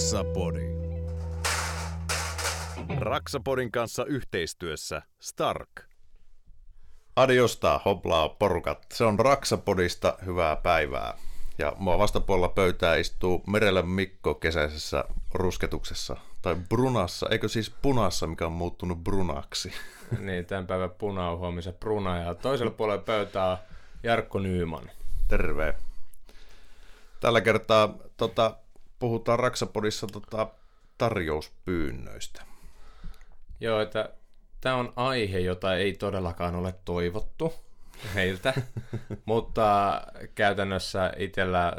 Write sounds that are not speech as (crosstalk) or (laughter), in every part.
Raksapodi. Raksapodin kanssa yhteistyössä Stark. Adiosta, hoplaa porukat. Se on Raksapodista hyvää päivää. Ja mua vastapuolella pöytää istuu Merellä Mikko kesäisessä rusketuksessa. Tai brunassa, eikö siis punassa, mikä on muuttunut brunaksi. (laughs) Niin, tämän päivän puna on huomisen bruna ja toisella puolella pöytää Jarkko Nyyman. Terve. Tällä kertaa tota, puhutaan Raksapodissa tota, tarjouspyynnöistä. Joo, että tämä on aihe, jota ei todellakaan ole toivottu heiltä, (laughs) mutta käytännössä itsellä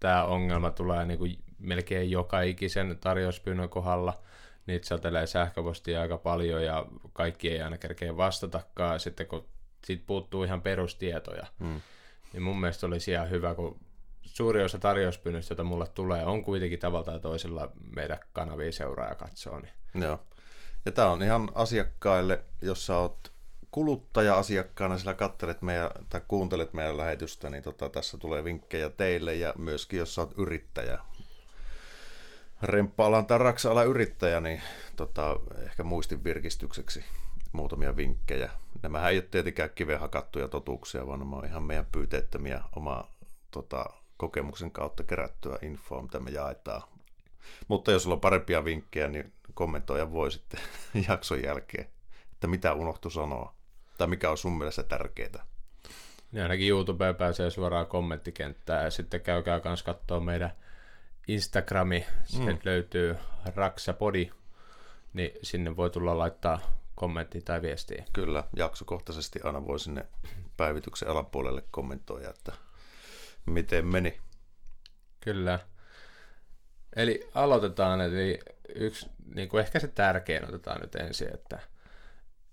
tämä ongelma tulee niin kuin melkein joka ikisen tarjouspyynnön kohdalla. Niitä satelee sähköpostia aika paljon ja kaikki ei aina kerkeä vastatakaan, sitten kun siitä puuttuu ihan perustietoja. Hmm. Niin mun mielestä olisi ihan hyvä, kun suuri osa tarjouspyynnöistä, joita mulle tulee, on kuitenkin tavalla tai toisella meidän kanavia seuraa ja katsoo. Niin. Joo. Ja tämä on ihan asiakkaille, jos sä oot kuluttaja-asiakkaana, sillä katselet meidän, tai kuuntelet meidän lähetystä, niin tota, tässä tulee vinkkejä teille ja myöskin jos sä oot yrittäjä. Remppa-alan tai raksa yrittäjä, niin tota, ehkä muistin virkistykseksi muutamia vinkkejä. Nämä ei ole tietenkään kiveen hakattuja totuuksia, vaan nämä on ihan meidän pyyteettömiä oma tota, kokemuksen kautta kerättyä infoa, mitä me jaetaan. Mutta jos sulla on parempia vinkkejä, niin kommentoija voi sitten (laughs) jakson jälkeen, että mitä unohtu sanoa, tai mikä on sun mielestä tärkeää. Ja ainakin YouTube pääsee suoraan kommenttikenttään, ja sitten käykää myös katsoa meidän Instagrami, sieltä mm. löytyy Raksapodi, niin sinne voi tulla laittaa kommentti tai viestiä. Kyllä, jaksokohtaisesti aina voi sinne päivityksen alapuolelle kommentoida, että miten meni. Kyllä. Eli aloitetaan, eli yksi, niin kuin ehkä se tärkein otetaan nyt ensin, että,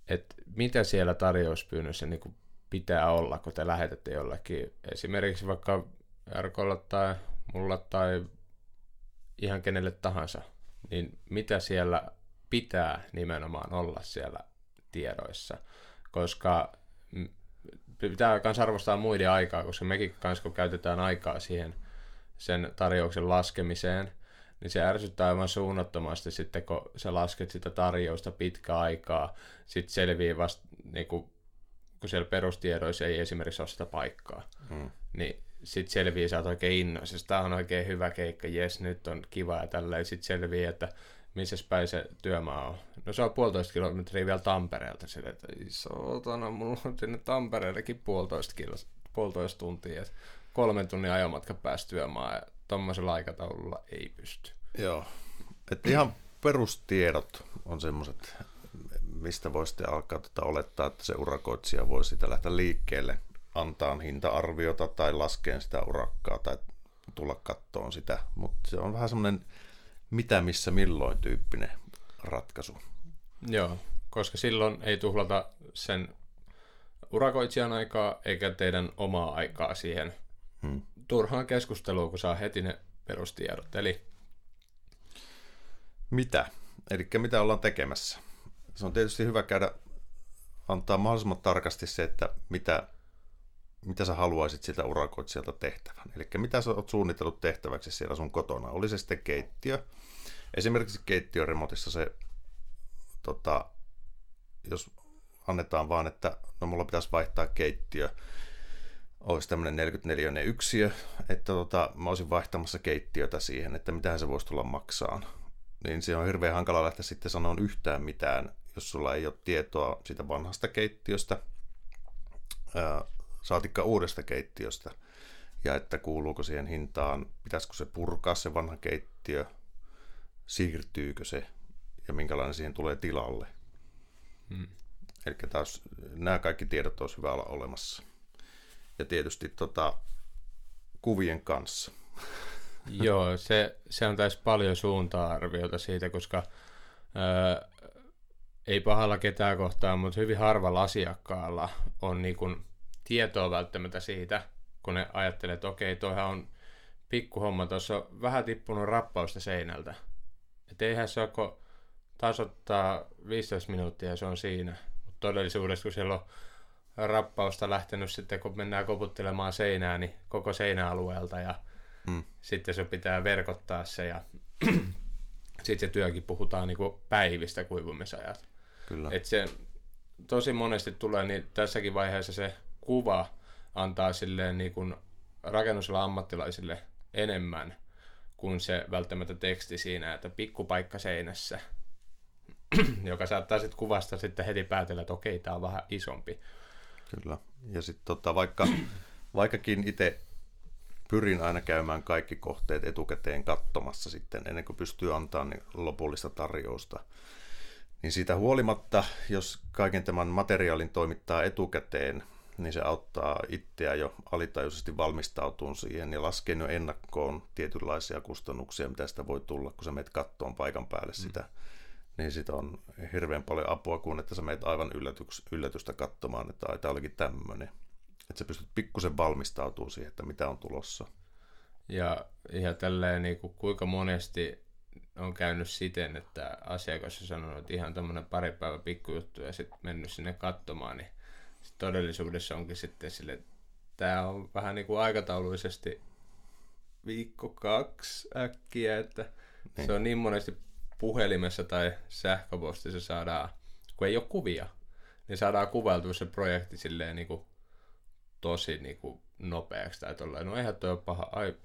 että mitä siellä tarjouspyynnössä niin kuin pitää olla, kun te lähetätte jollekin, esimerkiksi vaikka Jarkolla tai mulla tai ihan kenelle tahansa, niin mitä siellä pitää nimenomaan olla siellä tiedoissa, koska pitää myös arvostaa muiden aikaa, koska mekin kanssa kun käytetään aikaa siihen sen tarjouksen laskemiseen, niin se ärsyttää aivan suunnattomasti sitten, kun sä lasket sitä tarjousta pitkä aikaa, sitten selvii vasta, niin kun, kun siellä perustiedoissa ei esimerkiksi ole sitä paikkaa, hmm. niin sitten selvii, sä oot oikein innoissa, tämä on oikein hyvä keikka, jes, nyt on kiva ja tälleen, sitten selvii, että missä päin se työmaa on. No se on puolitoista kilometriä vielä Tampereelta. Sille, että saatana, mulla on sinne Tampereellekin puolitoista, kilo, puolitoista tuntia. Että kolmen tunnin ajomatka päästä työmaa ja tuommoisella aikataululla ei pysty. Joo. Että ihan perustiedot on semmoiset, mistä voisitte alkaa tätä tota olettaa, että se urakoitsija voi sitä lähteä liikkeelle, antaa hinta-arviota tai laskeen sitä urakkaa tai tulla kattoon sitä. Mutta se on vähän semmoinen mitä, missä, milloin tyyppinen ratkaisu. Joo, koska silloin ei tuhlata sen urakoitsijan aikaa eikä teidän omaa aikaa siihen hmm. turhaan keskusteluun, kun saa heti ne perustiedot. Eli mitä? Eli mitä ollaan tekemässä? Se on tietysti hyvä käydä antaa mahdollisimman tarkasti se, että mitä, mitä sä haluaisit siltä urakoitsijalta tehtävän. Eli mitä sä oot suunnitellut tehtäväksi siellä sun kotona. Oli se sitten keittiö. Esimerkiksi keittiöremotissa se, tota, jos annetaan vaan, että no mulla pitäisi vaihtaa keittiö, olisi tämmöinen 44 yksiö, että tota, mä olisin vaihtamassa keittiötä siihen, että mitä se voisi tulla maksaan. Niin se on hirveän hankala lähteä sitten sanomaan yhtään mitään, jos sulla ei ole tietoa siitä vanhasta keittiöstä, ää, saatikka uudesta keittiöstä, ja että kuuluuko siihen hintaan, pitäisikö se purkaa se vanha keittiö, siirtyykö se ja minkälainen siihen tulee tilalle. Hmm. Eli taas nämä kaikki tiedot olisi hyvä olla olemassa. Ja tietysti tota, kuvien kanssa. (laughs) Joo, se, se on tässä paljon suunta-arviota siitä, koska ää, ei pahalla ketään kohtaan, mutta hyvin harvalla asiakkaalla on niin kuin tietoa välttämättä siitä, kun ne ajattelee, että okei, toihan on pikkuhomma, tuossa on vähän tippunut rappausta seinältä. Että eihän se ole, kun tasoittaa 15 minuuttia ja se on siinä. Mutta todellisuudessa, kun siellä on rappausta lähtenyt sitten, kun mennään koputtelemaan seinää, niin koko seinäalueelta ja Mm. Sitten se pitää verkottaa se ja (clears throat) sitten se työkin puhutaan niin kuin päivistä kuivumisajat. Kyllä. Et se tosi monesti tulee, niin tässäkin vaiheessa se kuva antaa silleen niin kuin rakennusala ammattilaisille enemmän kuin se välttämättä teksti siinä, että pikkupaikka seinässä, (clears throat) joka saattaa sitten kuvasta sitten heti päätellä, että okei, tämä on vähän isompi. Kyllä. Ja sitten tota, vaikka, vaikkakin itse pyrin aina käymään kaikki kohteet etukäteen katsomassa sitten, ennen kuin pystyy antaa niin lopullista tarjousta, niin siitä huolimatta, jos kaiken tämän materiaalin toimittaa etukäteen, niin se auttaa itseä jo alitajuisesti valmistautumaan siihen ja laskee jo ennakkoon tietynlaisia kustannuksia, mitä sitä voi tulla, kun sä menet kattoon paikan päälle mm. Niin sitä on hirveän paljon apua, kun että sä menet aivan yllätyks, yllätystä katsomaan, että ai, tämä olikin tämmöinen. Että sä pystyt pikkusen valmistautumaan siihen, että mitä on tulossa. Ja, ja tälleen, niin kuin, kuinka monesti on käynyt siten, että asiakas on sanonut, että ihan tämmöinen pari päivä pikkujuttu ja sitten mennyt sinne katsomaan, niin sit todellisuudessa onkin sitten sille, tämä on vähän niin kuin aikataulullisesti viikko kaksi äkkiä, että niin. se on niin monesti puhelimessa tai sähköpostissa saadaan, kun ei ole kuvia, niin saadaan kuvailtua se projekti silleen niin kuin tosi niin kuin nopeaksi tai tolleen. No eihän toi ole paha. Ai,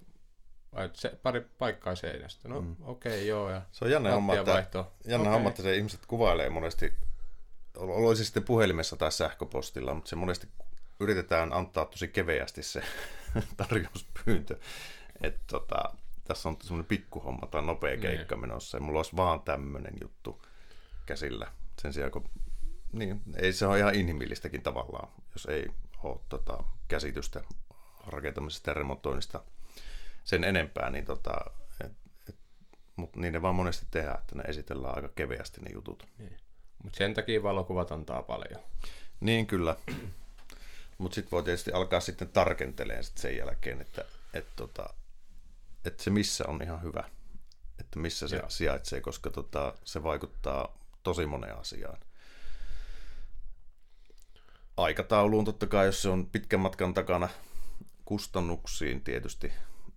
ai se, pari paikkaa seinästä. No mm. okei, okay, joo. Ja se on jännä homma, että, jännä okay. homma, että se ihmiset kuvailee monesti, olisi sitten puhelimessa tai sähköpostilla, mutta se monesti yritetään antaa tosi keveästi se (laughs) tarjouspyyntö. Että tota, tässä on semmoinen pikkuhomma tai nopea keikka niin. menossa ja mulla olisi vaan tämmöinen juttu käsillä. Sen sijaan, kun niin, ei se ole ihan inhimillistäkin tavallaan, jos ei ole tota, käsitystä rakentamisesta ja remontoinnista sen enempää, niin tota, et, et, mutta niin ne vaan monesti tehdään, että ne esitellään aika keveästi ne jutut. Niin. Mutta sen takia valokuvat antaa paljon. Niin kyllä. Mutta sitten voi tietysti alkaa sitten tarkenteleen sit sen jälkeen, että et tota, et se missä on ihan hyvä, että missä se Joo. sijaitsee, koska tota, se vaikuttaa tosi moneen asiaan. Aikatauluun totta kai, jos se on pitkän matkan takana, kustannuksiin tietysti,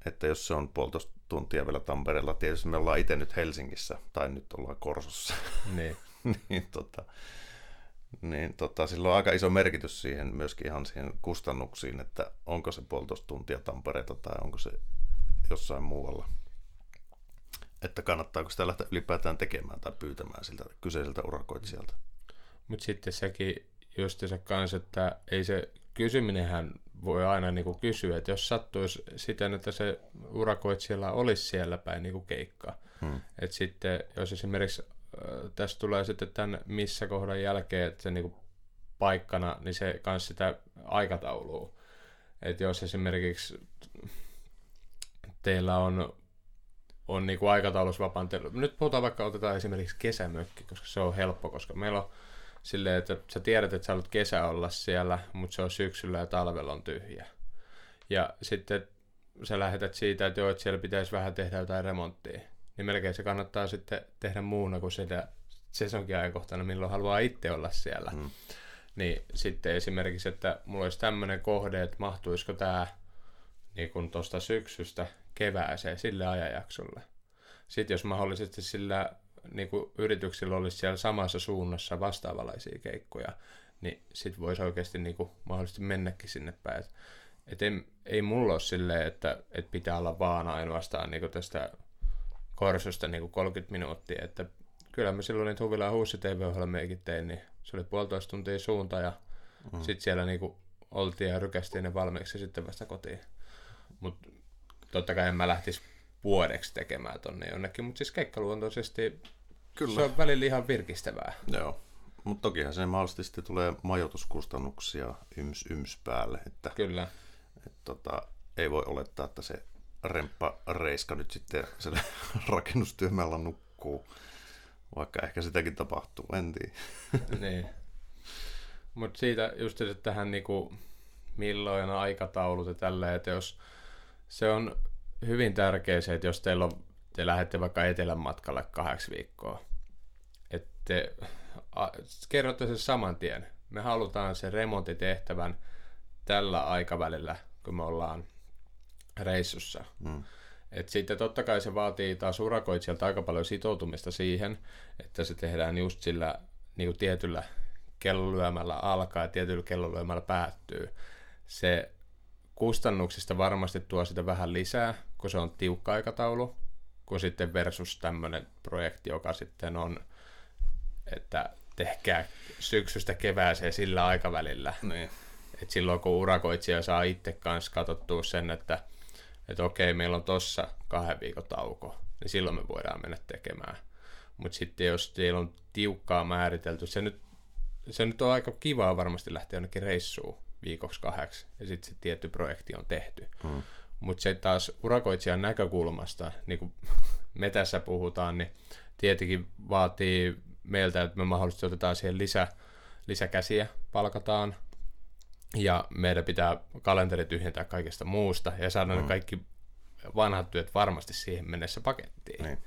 että jos se on puolitoista tuntia vielä Tampereella, tietysti me ollaan itse nyt Helsingissä, tai nyt ollaan Korsossa, niin, (laughs) niin, tota, niin tota, sillä on aika iso merkitys siihen myöskin ihan siihen kustannuksiin, että onko se puolitoista tuntia Tampereelta tai onko se jossain muualla. Että kannattaako sitä lähteä ylipäätään tekemään tai pyytämään siltä kyseiseltä urakoitsijalta. Mutta sitten sekin se kanssa, että ei se kysyminenhän voi aina niin kuin kysyä, että jos sattuisi siten, että se urakoitsijalla olisi siellä päin niin kuin keikka. Hmm. Että sitten, jos esimerkiksi äh, tässä tulee sitten tämän missä kohdan jälkeen, että se niin kuin paikkana, niin se kanssa sitä aikataulua. Että jos esimerkiksi teillä on, on niin kuin aikataulussa vapaan, nyt puhutaan vaikka, otetaan esimerkiksi kesämökki, koska se on helppo, koska meillä on silleen, että sä tiedät, että sä haluat kesä olla siellä, mutta se on syksyllä ja talvella on tyhjä. Ja sitten sä lähetät siitä, että joo, että siellä pitäisi vähän tehdä jotain remonttia. Niin melkein se kannattaa sitten tehdä muuna kuin sitä sesonkin ajankohtana, milloin haluaa itse olla siellä. Hmm. Niin sitten esimerkiksi, että mulla olisi tämmöinen kohde, että mahtuisiko tämä niin tuosta syksystä kevääseen sille ajanjaksolle. Sitten jos mahdollisesti sillä niin kuin yrityksillä olisi siellä samassa suunnassa vastaavalaisia keikkoja, niin sitten voisi oikeasti niin kuin mahdollisesti mennäkin sinne päin. Et, et ei, ei mulla ole silleen, että, että pitää olla vaan ainoastaan niin kuin tästä korsosta niin kuin 30 minuuttia, että kyllä mä silloin niitä Huvilaan huussi TV-ohjelmiakin tein, niin se oli puolitoista tuntia suunta ja mm. sitten siellä niin kuin oltiin ja rykästiin ne valmiiksi ja sitten vasta kotiin. Mutta totta kai en mä lähtisi vuodeksi tekemään tonne jonnekin, mutta siis keikkaluontoisesti Kyllä. se on välillä ihan virkistävää. Joo, mutta tokihan se mahdollisesti sitten tulee majoituskustannuksia yms yms päälle. Että, Kyllä. Että, tota, ei voi olettaa, että se remppa reiska nyt sitten siellä (laughs) rakennustyömällä nukkuu, vaikka ehkä sitäkin tapahtuu, en tiedä. (laughs) niin. Mutta siitä just että tähän niinku, milloin aikataulut ja tälleen, että jos se on hyvin tärkeä se, että jos teillä on, te lähdette vaikka etelän matkalle kahdeksi viikkoa, että te kerrotte sen saman tien. Me halutaan sen remontitehtävän tällä aikavälillä, kun me ollaan reissussa. Mm. Et sitten totta kai se vaatii taas urakoitsijalta aika paljon sitoutumista siihen, että se tehdään just sillä niin tietyllä kellolyömällä alkaa ja tietyllä kellolyömällä päättyy. Se kustannuksista varmasti tuo sitä vähän lisää, kun se on tiukka aikataulu, kun sitten versus tämmöinen projekti, joka sitten on, että tehkää syksystä kevääseen sillä aikavälillä. Niin. Et silloin kun urakoitsija saa itse kanssa katsottua sen, että, että okei, meillä on tossa kahden viikon tauko, niin silloin me voidaan mennä tekemään. Mutta sitten jos teillä on tiukkaa määritelty, se nyt, se nyt on aika kivaa varmasti lähteä jonnekin reissuun viikoksi kahdeksi, ja sitten se tietty projekti on tehty. Hmm. Mutta se taas urakoitsijan näkökulmasta, niin kuin (laughs) me tässä puhutaan, niin tietenkin vaatii meiltä, että me mahdollisesti otetaan siihen lisä, lisäkäsiä, palkataan, ja meidän pitää kalenteri tyhjentää kaikesta muusta, ja saada mm. ne kaikki vanhat työt varmasti siihen mennessä pakettiin. Niin.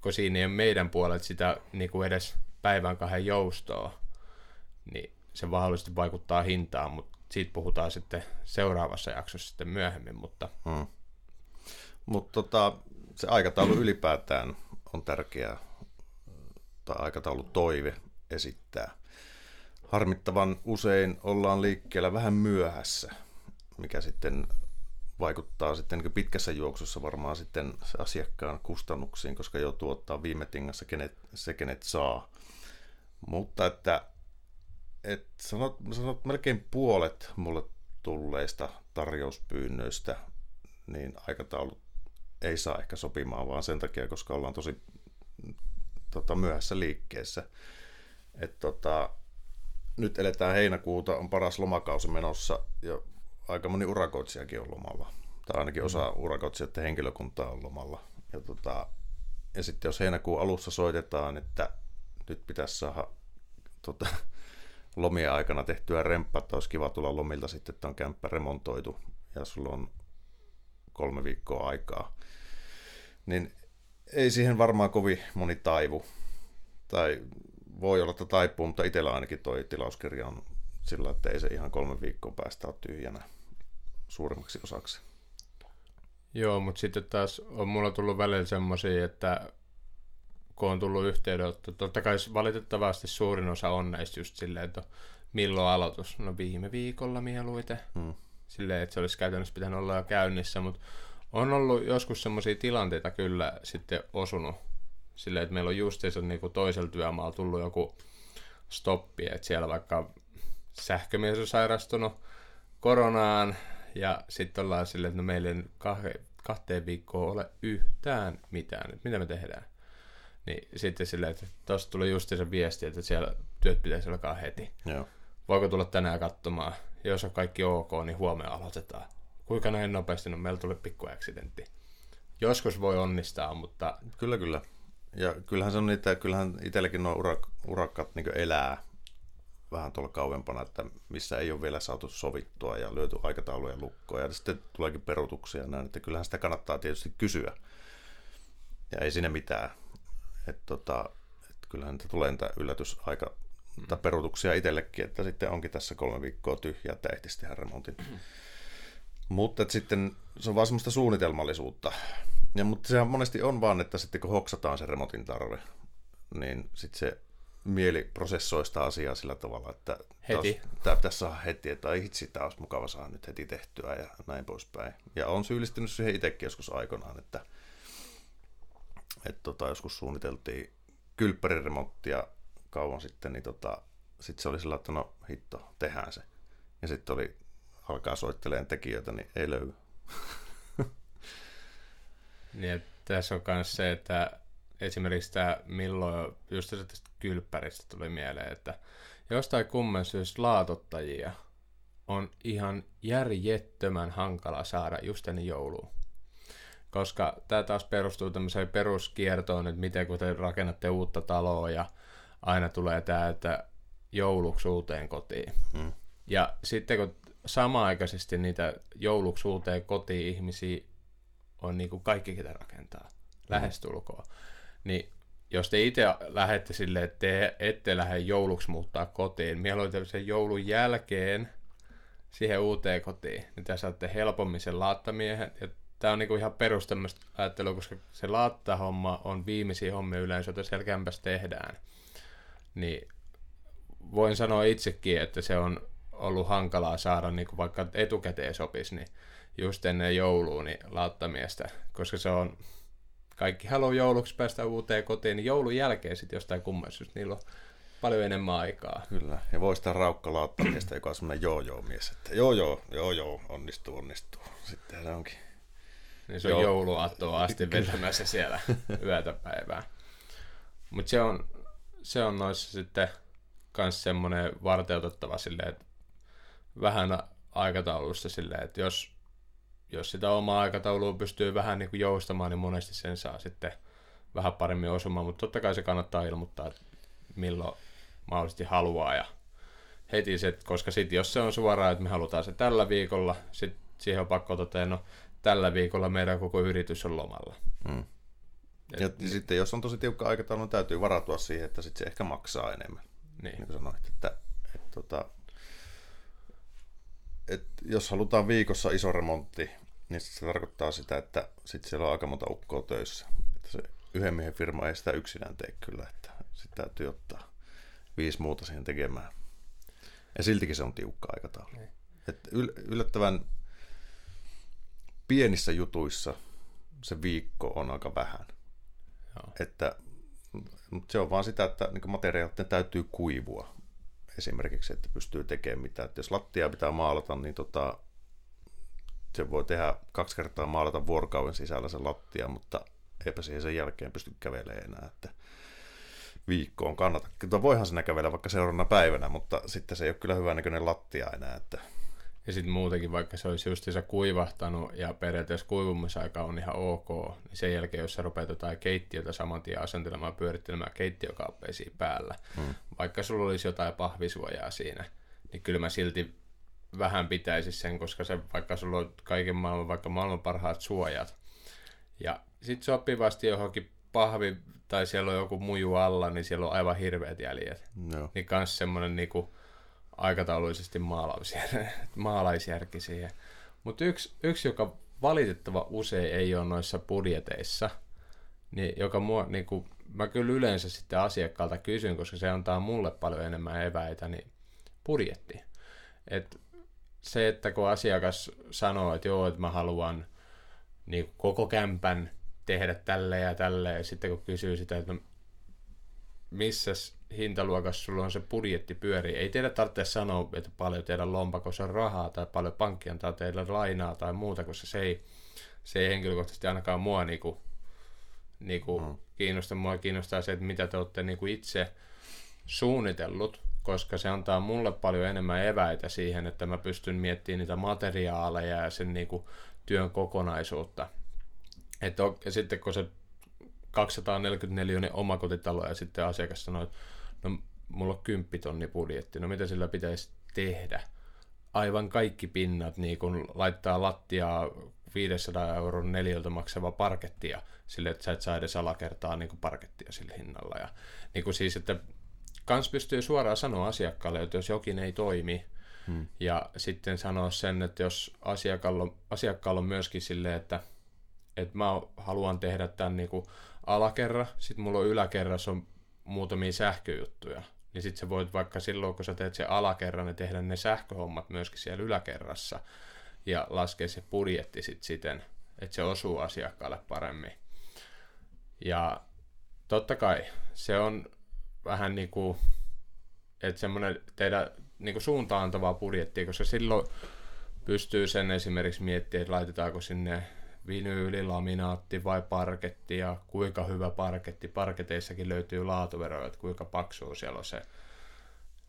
Kun siinä ei ole meidän puolelta sitä niin kuin edes päivän kahden joustoa, niin se mahdollisesti vaikuttaa hintaan, mutta siitä puhutaan sitten seuraavassa jaksossa sitten myöhemmin. Mutta hmm. Mut tota, se aikataulu ylipäätään on tärkeää, tai aikataulu toive esittää. Harmittavan usein ollaan liikkeellä vähän myöhässä, mikä sitten vaikuttaa sitten niin pitkässä juoksussa varmaan sitten asiakkaan kustannuksiin, koska jo tuottaa viime tingassa kenet, se, kenet saa. Mutta että et sanot, sanot melkein puolet mulle tulleista tarjouspyynnöistä, niin aikataulut ei saa ehkä sopimaan, vaan sen takia, koska ollaan tosi tota, myöhässä liikkeessä. Et, tota, nyt eletään heinäkuuta, on paras lomakausi menossa ja aika moni urakoitsijakin on lomalla. Tai ainakin osa mm. urakoitsijoiden henkilökuntaa on lomalla. Ja, tota, ja sitten jos heinäkuun alussa soitetaan, että nyt pitäisi saada tota, lomien aikana tehtyä remppa, että olisi kiva tulla lomilta sitten, että on kämppä remontoitu ja sulla on kolme viikkoa aikaa, niin ei siihen varmaan kovin moni taivu. Tai voi olla, että taipuu, mutta itsellä ainakin toi tilauskirja on sillä, että ei se ihan kolme viikkoa päästä ole tyhjänä suurimmaksi osaksi. Joo, mutta sitten taas on mulla tullut välillä semmoisia, että kun on tullut yhteydenotto. Totta kai valitettavasti suurin osa on näistä just silleen, että milloin aloitus? No viime viikolla mieluiten. Hmm. Silleen, että se olisi käytännössä pitänyt olla jo käynnissä, mutta on ollut joskus semmoisia tilanteita kyllä sitten osunut. Silleen, että meillä on justiinsa niin kuin toisella työmaalla tullut joku stoppi, että siellä vaikka sähkömies on sairastunut koronaan ja sitten ollaan silleen, että no meillä ei kahteen viikkoon ole yhtään mitään, mitä me tehdään. Niin sitten silleen, että tuossa tuli just se viesti, että siellä työt pitäisi alkaa heti. Joo. Voiko tulla tänään katsomaan? Jos on kaikki ok, niin huomenna aloitetaan. Kuinka näin nopeasti? No meillä tuli pikku accidentti. Joskus voi onnistaa, mutta... Kyllä, kyllä. Ja kyllähän se on niitä, kyllähän itselläkin nuo urak, urakkat niin elää vähän tuolla kauempana, että missä ei ole vielä saatu sovittua ja löyty aikatauluja lukkoa ja sitten tuleekin perutuksia näin, että kyllähän sitä kannattaa tietysti kysyä. Ja ei sinne mitään. Että tota, et kyllähän niitä tulee niitä yllätysaika tai peruutuksia itsellekin, että sitten onkin tässä kolme viikkoa tyhjää, että ehtisi tehdä remontin. Mm. Mutta sitten se on vaan semmoista suunnitelmallisuutta. Ja, mutta sehän monesti on vaan, että sitten kun hoksataan se remontin tarve, niin sitten se mieli prosessoi sitä asiaa sillä tavalla, että heti. tämä pitäisi saada heti, että ai hitsi, tämä olisi mukava saada nyt heti tehtyä ja näin poispäin. Ja on syyllistynyt siihen itsekin joskus aikoinaan, että että tota, joskus suunniteltiin kylppäriremonttia kauan sitten, niin tota, sitten se oli sillä, että no hitto, tehdään se. Ja sitten oli, alkaa soitteleen tekijöitä, niin ei löydy. (laughs) niin, tässä on myös se, että esimerkiksi tämä milloin, just tästä kylppäristä tuli mieleen, että jostain kumman syystä laatottajia on ihan järjettömän hankala saada just ennen joulua koska tämä taas perustuu tämmöiseen peruskiertoon, että miten kun te rakennatte uutta taloa ja aina tulee tämä, että jouluksi uuteen kotiin. Hmm. Ja sitten kun samaaikaisesti niitä jouluksi uuteen kotiin ihmisiä on niin kuin kaikki, ketä rakentaa, hmm. lähestulkoon, niin jos te itse lähette sille, että te ette lähde jouluksi muuttaa kotiin, mieluiten sen joulun jälkeen siihen uuteen kotiin, niin te saatte helpommin sen laattamiehen. Ja tämä on niinku ihan perus tämmöistä ajattelua, koska se laattahomma on viimeisiä hommia yleensä, joita siellä kämpässä tehdään. Niin voin sanoa itsekin, että se on ollut hankalaa saada, niin kuin vaikka etukäteen sopisi, niin just ennen joulua niin laattamiestä, koska se on, kaikki haluaa jouluksi päästä uuteen kotiin, niin joulun jälkeen sitten jostain kummassa, niillä on paljon enemmän aikaa. Kyllä, ja voi sitä raukka laattamiestä, joka on semmoinen joo-joo-mies, että joo joo, joo joo, onnistuu, onnistuu. Sitten se onkin. Niin se on jouluaattoa asti vetämässä siellä yötä päivää. Mutta se on, se on noissa sitten myös semmoinen varteutettava silleen, että vähän aikataulusta silleen, että jos, jos sitä omaa aikataulua pystyy vähän niin kuin joustamaan, niin monesti sen saa sitten vähän paremmin osumaan, mutta totta kai se kannattaa ilmoittaa, että milloin mahdollisesti haluaa ja heti se, koska sitten jos se on suoraan, että me halutaan se tällä viikolla, sitten siihen on pakko toteta, no tällä viikolla meidän koko yritys on lomalla. Mm. Et, ja niin. sitten jos on tosi tiukka aikataulu, niin täytyy varautua siihen, että sitten se ehkä maksaa enemmän. Niin, niin kuin sanoit, että, että, että, tota, että jos halutaan viikossa iso remontti, niin se tarkoittaa sitä, että sitten siellä on aika monta ukkoa töissä. Että se yhden miehen firma ei sitä yksinään tee kyllä, että sitten täytyy ottaa viisi muuta siihen tekemään. Ja siltikin se on tiukka aikataulu. Niin. Että yllättävän pienissä jutuissa se viikko on aika vähän. Joo. Että, mutta se on vaan sitä, että niin materiaalit täytyy kuivua esimerkiksi, että pystyy tekemään mitä. Että jos lattia pitää maalata, niin tota, se voi tehdä kaksi kertaa maalata vuorokauden sisällä se lattia, mutta eipä siihen sen jälkeen pysty kävelemään enää. Että viikkoon kannata. Kyllä voihan sinä kävellä vaikka seuraavana päivänä, mutta sitten se ei ole kyllä hyvän näköinen lattia enää. Että... Ja sitten muutenkin, vaikka se olisi justiinsa kuivahtanut ja periaatteessa kuivumisaika on ihan ok, niin sen jälkeen, jos sä rupeat jotain keittiötä saman tien asentelemaan pyörittelemään keittiökaappeisiin päällä, hmm. vaikka sulla olisi jotain pahvisuojaa siinä, niin kyllä mä silti vähän pitäisi sen, koska se, vaikka sulla on kaiken maailman, vaikka maailman parhaat suojat, ja sitten sopivasti johonkin pahvi tai siellä on joku muju alla, niin siellä on aivan hirveät jäljet. No. Niin kans semmoinen niinku aikataulullisesti (laughs) maalaisjärki siihen. Mutta yksi, yksi, joka valitettava usein ei ole noissa budjeteissa, niin joka mua, niinku, mä kyllä yleensä sitten asiakkaalta kysyn, koska se antaa mulle paljon enemmän eväitä, niin budjetti. Et se, että kun asiakas sanoo, että joo, että mä haluan niin koko kämpän tehdä tälle ja tälle, ja sitten kun kysyy sitä, että missä hintaluokassa sulla on se budjetti pyöri, ei teille tarvitse sanoa, että paljon teidän lompakossa on rahaa tai paljon pankki antaa teille lainaa tai muuta, koska se ei, se ei henkilökohtaisesti ainakaan mua niinku, niinku mm. kiinnosta. Mua kiinnostaa se, että mitä te olette niinku itse suunnitellut, koska se antaa mulle paljon enemmän eväitä siihen, että mä pystyn miettimään niitä materiaaleja ja sen niinku työn kokonaisuutta. Et on, ja sitten kun se 244 niin omakotitalo ja sitten asiakas sanoi, että no mulla on 10 tonni budjetti, no mitä sillä pitäisi tehdä? Aivan kaikki pinnat, niin kun laittaa lattiaa 500 euron neljältä maksava parkettia sille, että sä et saa edes alakertaa niin kuin parkettia sillä hinnalla. Ja, niin kuin siis, että kans pystyy suoraan sanoa asiakkaalle, että jos jokin ei toimi, hmm. ja sitten sanoa sen, että jos asiakkaalla, asiakkaalla on myöskin silleen, että että mä haluan tehdä tämän niin kuin alakerra, sitten mulla on yläkerrassa on muutamia sähköjuttuja, niin sitten sä voit vaikka silloin, kun sä teet sen alakerran, niin tehdä ne sähköhommat myöskin siellä yläkerrassa ja laskea se budjetti sit siten, että se osuu asiakkaalle paremmin. Ja totta kai se on vähän niin kuin, että semmoinen tehdä niin kuin suuntaantavaa budjettia, koska silloin pystyy sen esimerkiksi miettimään, että laitetaanko sinne vinyyli, laminaatti vai parketti ja kuinka hyvä parketti. Parketeissakin löytyy laatuveroja, että kuinka paksua siellä on se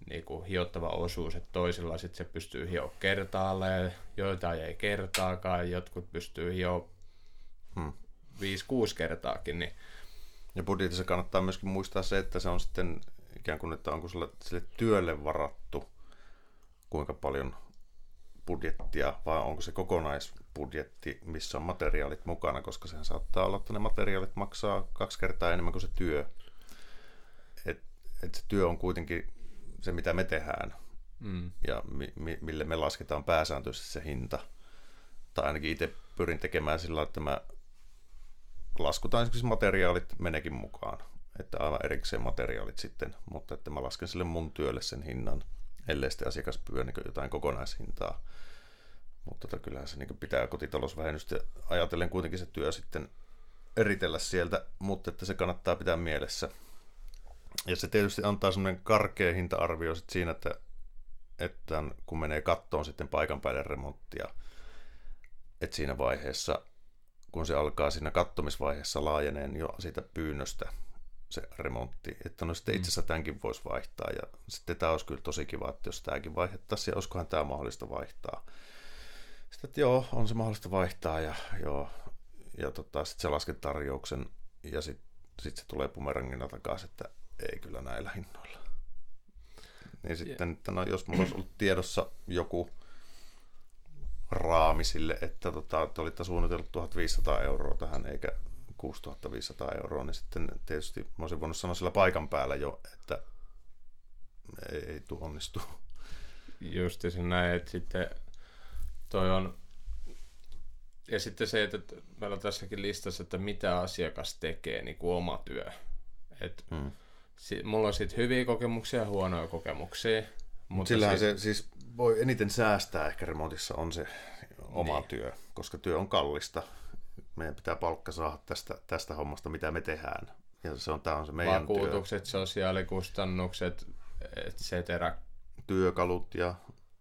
niin kuin hiottava osuus, että toisilla sitten se pystyy hio kertaalleen, joitain ei kertaakaan, jotkut pystyy hio hmm. 5-6 kertaakin. Niin... Ja budjetissa kannattaa myöskin muistaa se, että se on sitten ikään kuin, että onko sille, sille työlle varattu kuinka paljon budjettia, vai onko se kokonaisbudjetti, missä on materiaalit mukana, koska sehän saattaa olla, että ne materiaalit maksaa kaksi kertaa enemmän kuin se työ. Et, et se työ on kuitenkin se, mitä me tehdään, Mm. ja mi- mi- mille me lasketaan pääsääntöisesti se hinta. Tai ainakin itse pyrin tekemään sillä, että mä laskutaan esimerkiksi materiaalit menekin mukaan. Että aivan erikseen materiaalit sitten, mutta että mä lasken sille mun työlle sen hinnan, ellei sitten asiakas pyö niin jotain kokonaishintaa. Mutta tota, kyllähän se niin pitää kotitalousvähennystä ajatellen kuitenkin se työ sitten eritellä sieltä, mutta että se kannattaa pitää mielessä. Ja se tietysti antaa semmoinen karkea hinta-arvio sit siinä, että, että kun menee kattoon sitten paikan päälle remonttia, että siinä vaiheessa, kun se alkaa siinä kattomisvaiheessa laajeneen jo siitä pyynnöstä se remontti, että no sitten itse asiassa tämänkin voisi vaihtaa ja sitten tämä olisi kyllä tosi kiva, että jos tämäkin vaihdettaisiin ja olisikohan tämä mahdollista vaihtaa. Sitten, että joo, on se mahdollista vaihtaa ja joo, ja tota, sitten se lasket tarjouksen ja sitten sit se tulee bumerangina takaisin, että ei kyllä näillä hinnoilla. Niin sitten, että no, jos mulla olisi ollut tiedossa joku raami sille, että tota, te olitte suunnitellut 1500 euroa tähän eikä 6500 euroa, niin sitten tietysti mä olisin voinut sanoa sillä paikan päällä jo, että ei, ei tuu onnistu. Justi se näin, että sitten toi on ja sitten se, että meillä on tässäkin listassa, että mitä asiakas tekee, niin kuin oma työ. Et Hmm. si- mulla on sitten hyviä kokemuksia ja huonoja kokemuksia. Mutta Sillähän sit- se siis voi eniten säästää ehkä remontissa on se oma Niin. työ, koska työ on kallista. Meidän pitää palkka saada tästä, tästä hommasta, mitä me tehdaan. Ja se on, tämä on se meidän työ. vakuutukset, sosiaalikustannukset, et cetera. Työkalut ja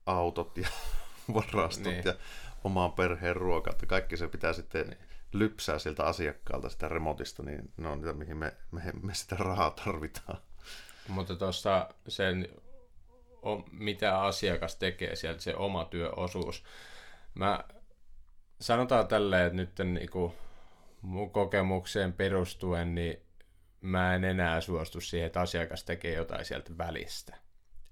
autot ja (laughs) varastot Niin. ja omaan perheen ruoka. Että kaikki se pitää sitten niin. lypsää siltä asiakkaalta sitä remontista, niin ne on niitä, mihin me, me, me sitä rahaa tarvitaan. Mutta tuossa sen, mitä asiakas tekee sieltä, se oma työosuus. Mä sanotaan tälleen, että nyt niinku mun kokemukseen perustuen, niin mä en enää suostu siihen, että asiakas tekee jotain sieltä välistä.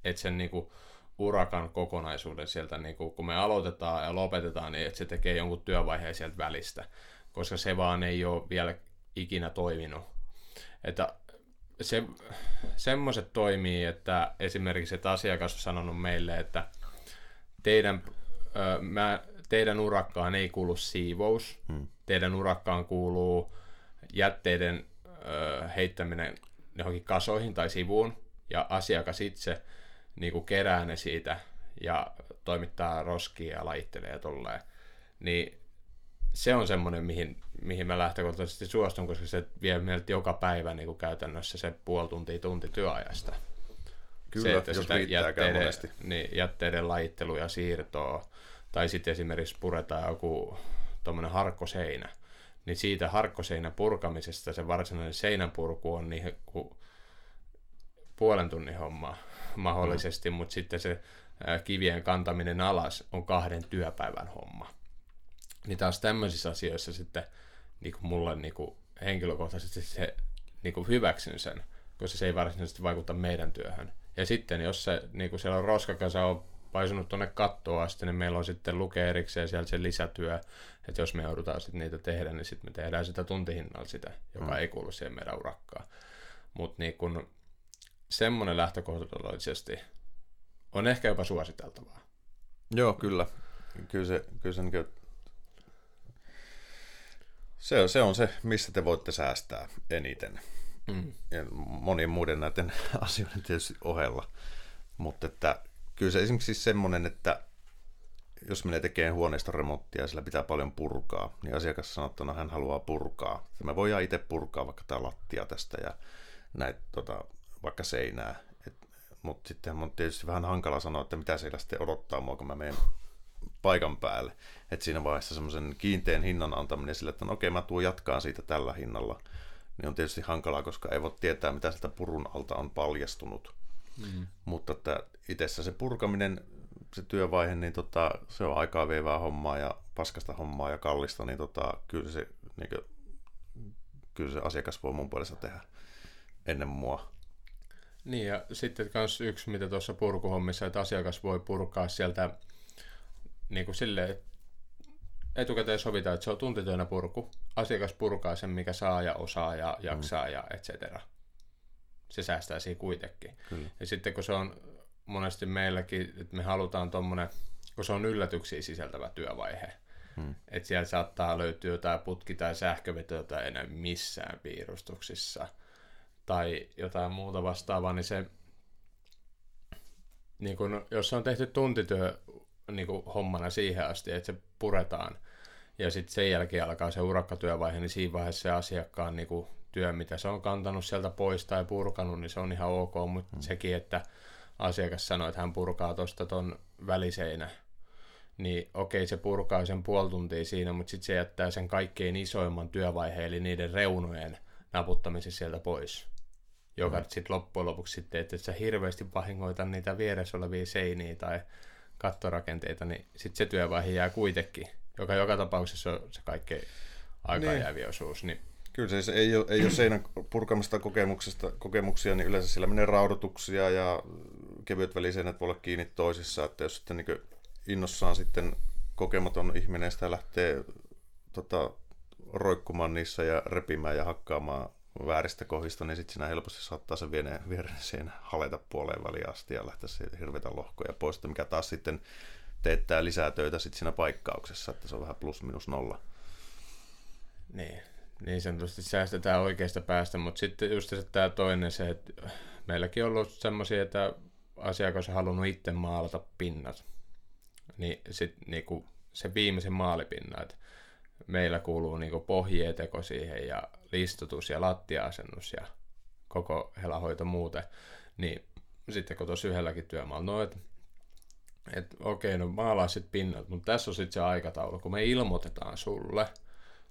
Että sen niinku urakan kokonaisuuden sieltä, niinku, kun me aloitetaan ja lopetetaan, niin että se tekee jonkun työvaiheen sieltä välistä, koska se vaan ei ole vielä ikinä toiminut. Että se, semmoiset toimii, että esimerkiksi että asiakas on sanonut meille, että teidän, ö, mä, teidän urakkaan ei kuulu siivous, Hmm. teidän urakkaan kuuluu jätteiden ö, heittäminen johonkin kasoihin tai sivuun, ja asiakas itse niin kuin kerää ne siitä ja toimittaa roskia ja lajittelee ja tolleen. Niin se on semmoinen, mihin, mihin mä lähtökohtaisesti suostun, koska se vie meiltä joka päivä niin kuin käytännössä se puoli tuntia, tunti työajasta. Kyllä, se, että jos sitä jätteiden, monesti. niin, jätteiden lajittelu ja siirtoa, tai sitten esimerkiksi puretaan joku tuommoinen harkkoseinä, niin siitä harkkoseinän purkamisesta se varsinainen seinän purku on niin kuin puolen tunnin homma mahdollisesti, mm. mutta sitten se kivien kantaminen alas on kahden työpäivän homma. Niin taas tämmöisissä asioissa sitten niin kuin mulle niin kuin henkilökohtaisesti se niin kuin hyväksyn sen, koska se ei varsinaisesti vaikuta meidän työhön. Ja sitten jos se, niin kuin siellä on roskakasa on paisunut tuonne kattoon asti, niin meillä on sitten lukee erikseen siellä se lisätyö, että jos me joudutaan sitten niitä tehdä, niin sitten me tehdään sitä tuntihinnalla sitä, joka mm. ei kuulu siihen meidän urakkaan. Mutta niin kun semmoinen lähtökohtaisesti on ehkä jopa suositeltavaa. Joo, kyllä. Kyllä se, kyllä se, niin kuin... se, on, se on se, missä te voitte säästää eniten. Mm. Ja monien muiden näiden (laughs) asioiden tietysti ohella. Mutta että kyllä se esimerkiksi siis semmoinen, että jos menee tekemään huoneesta remonttia ja sillä pitää paljon purkaa, niin asiakas sanoo, että no hän haluaa purkaa. Me voidaan itse purkaa vaikka tämä lattia tästä ja näitä tota, vaikka seinää. Mutta sitten on tietysti vähän hankala sanoa, että mitä siellä sitten odottaa mua, kun mä menen paikan päälle. Että siinä vaiheessa semmoisen kiinteän hinnan antaminen sille, että no okei, mä tuun jatkaan siitä tällä hinnalla, niin on tietysti hankalaa, koska ei voi tietää, mitä sieltä purun alta on paljastunut. Mm. Mutta että itsessä se purkaminen, se työvaihe, niin tota, se on aikaa vievää hommaa ja paskasta hommaa ja kallista, niin tota, kyllä, se, niin kuin, kyllä se asiakas voi mun puolesta tehdä ennen mua. Niin ja sitten myös yksi, mitä tuossa purkuhommissa, että asiakas voi purkaa sieltä niin kuin silleen, että etukäteen sovitaan, että se on tuntityönä purku. Asiakas purkaa sen, mikä saa ja osaa ja jaksaa mm. ja et cetera. Se säästää siinä kuitenkin. Kyllä. Ja sitten kun se on monesti meilläkin, että me halutaan tuommoinen, kun se on yllätyksiä sisältävä työvaihe, hmm. että siellä saattaa löytyä jotain putki- tai sähkövetoa, jota ei enää missään piirustuksissa, tai jotain muuta vastaavaa, niin se, niin kun, jos on tehty tuntityö niin kuin hommana siihen asti, että se puretaan, ja sitten sen jälkeen alkaa se urakkatyövaihe, niin siinä vaiheessa se asiakkaan niin kuin, työ, mitä se on kantanut sieltä pois tai purkanut, niin se on ihan ok, mutta hmm. sekin, että asiakas sanoi, että hän purkaa tuosta ton väliseinä, niin okei, se purkaa sen puoli tuntia siinä, mutta sitten se jättää sen kaikkein isoimman työvaiheen, eli niiden reunojen naputtamisen sieltä pois. Joka mm. sitten loppujen lopuksi sitten, että et sä hirveästi vahingoita niitä vieressä olevia seiniä tai kattorakenteita, niin sitten se työvaihe jää kuitenkin, joka joka tapauksessa on se kaikkein aikajäävi niin. osuus. Niin Kyllä se, se ei, ole, ei ole seinän purkamista kokemuksista, kokemuksia, niin yleensä sillä menee raudotuksia ja kevyet väliseinät voi olla kiinni toisissa, että jos sitten niin innossaan sitten kokematon ihminen sitä lähtee tota, roikkumaan niissä ja repimään ja hakkaamaan vääristä kohdista, niin sitten siinä helposti saattaa se viereen siihen haleta puoleen väliin asti ja lähteä siitä hirveitä lohkoja pois, mikä taas sitten teettää lisää töitä sitten siinä paikkauksessa, että se on vähän plus minus nolla. Niin, niin sanotusti säästetään oikeasta päästä, mutta sitten just se tämä toinen se, että meilläkin on ollut semmoisia, että asiakas on halunnut itse maalata pinnat, niin sitten niinku se viimeisen maalipinna, että meillä kuuluu niinku pohjeeteko siihen ja listutus ja lattia-asennus ja koko helahoito muuten, niin sitten kun tuossa yhdelläkin työmaalla, no että et, okei, no maalaa sitten pinnat, mutta tässä on sitten se aikataulu, kun me ilmoitetaan sulle –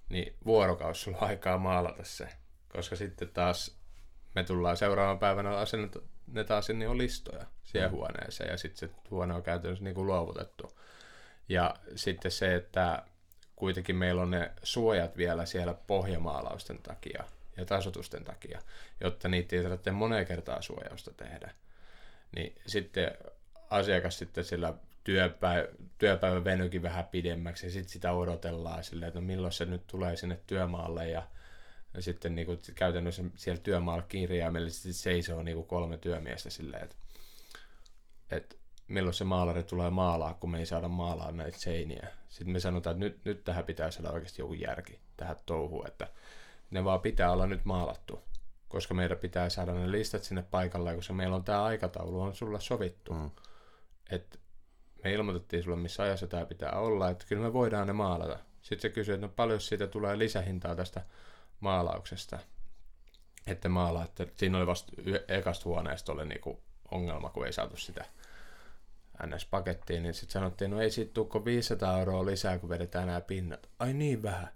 niin vuorokaus sulla aikaa maalata se. Koska sitten taas me tullaan seuraavan päivänä asennetaan sinne on listoja siihen mm. huoneeseen ja sitten se huone on käytännössä niin kuin luovutettu. Ja sitten se, että kuitenkin meillä on ne suojat vielä siellä pohjamaalausten takia ja tasotusten takia, jotta niitä ei tarvitse moneen kertaa suojausta tehdä. Niin sitten asiakas sitten sillä työpäivä, työpäivä venyykin vähän pidemmäksi ja sitten sitä odotellaan silleen, että no milloin se nyt tulee sinne työmaalle ja, ja sitten niin kuin käytännössä siellä työmaalla kirjaimellisesti seisoo niin kuin kolme työmiestä silleen, että, että milloin se maalari tulee maalaa, kun me ei saada maalaa näitä seiniä. Sitten me sanotaan, että nyt, nyt tähän pitää saada oikeasti joku järki tähän touhuun, että ne vaan pitää olla nyt maalattu, koska meidän pitää saada ne listat sinne paikalle, koska meillä on tämä aikataulu on sulla sovittu. Mm. Että me ilmoitettiin sulle, missä ajassa tämä pitää olla, että kyllä me voidaan ne maalata. Sitten se kysyy, että no paljon siitä tulee lisähintaa tästä maalauksesta. Että maalaa, että siinä oli vasta ekasta huoneesta oli niinku ongelma, kun ei saatu sitä NS-pakettiin, niin sitten sanottiin, no ei siitä tule 500 euroa lisää, kun vedetään nämä pinnat. Ai niin vähän.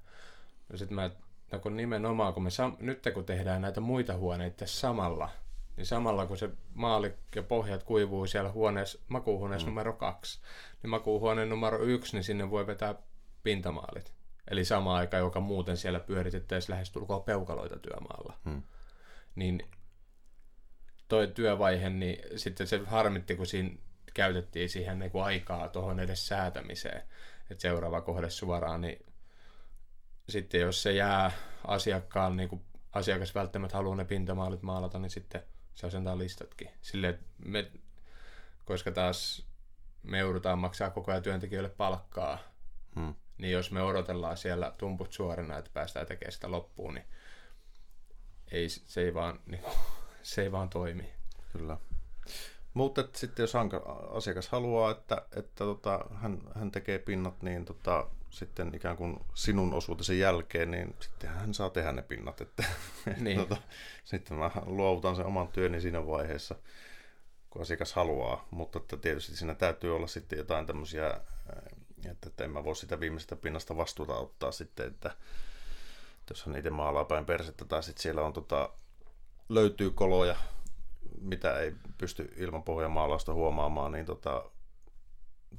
No sitten mä, no kun nimenomaan, kun me sam- nyt kun tehdään näitä muita huoneita samalla, niin samalla kun se maali ja pohjat kuivuu siellä huoneessa, makuuhuoneessa mm. numero kaksi, niin makuuhuoneen numero yksi, niin sinne voi vetää pintamaalit. Eli sama aika, joka muuten siellä pyöritettäisiin lähestulkoon peukaloita työmaalla. Mm. Niin toi työvaihe, niin sitten se harmitti, kun siinä käytettiin siihen niin kuin aikaa tuohon edes säätämiseen, että seuraava kohde suoraan, niin sitten jos se jää asiakkaan, niin kuin asiakas välttämättä haluaa ne pintamaalit maalata, niin sitten – se asentaa listatkin. Silleen, me, koska taas me joudutaan maksaa koko ajan työntekijöille palkkaa, hmm. Niin jos me odotellaan siellä tumput suorana, että päästään tekemään sitä loppuun, niin ei, se, ei vaan, niin, (laughs) se ei vaan toimi. Kyllä. Mutta sitten jos asiakas haluaa, että, että tota, hän, hän tekee pinnat, niin tota, sitten ikään kuin sinun osuutesi jälkeen, niin sitten hän saa tehdä ne pinnat. Että, (laughs) niin. tota, sitten mä luovutan sen oman työni siinä vaiheessa, kun asiakas haluaa. Mutta että tietysti siinä täytyy olla sitten jotain tämmöisiä, että, että en mä voi sitä viimeisestä pinnasta vastuuta ottaa sitten, että, että jos hän itse maalaa päin persettä tai sitten siellä on tota, löytyy koloja, mitä ei pysty ilman pohjamaalausta huomaamaan, niin tota,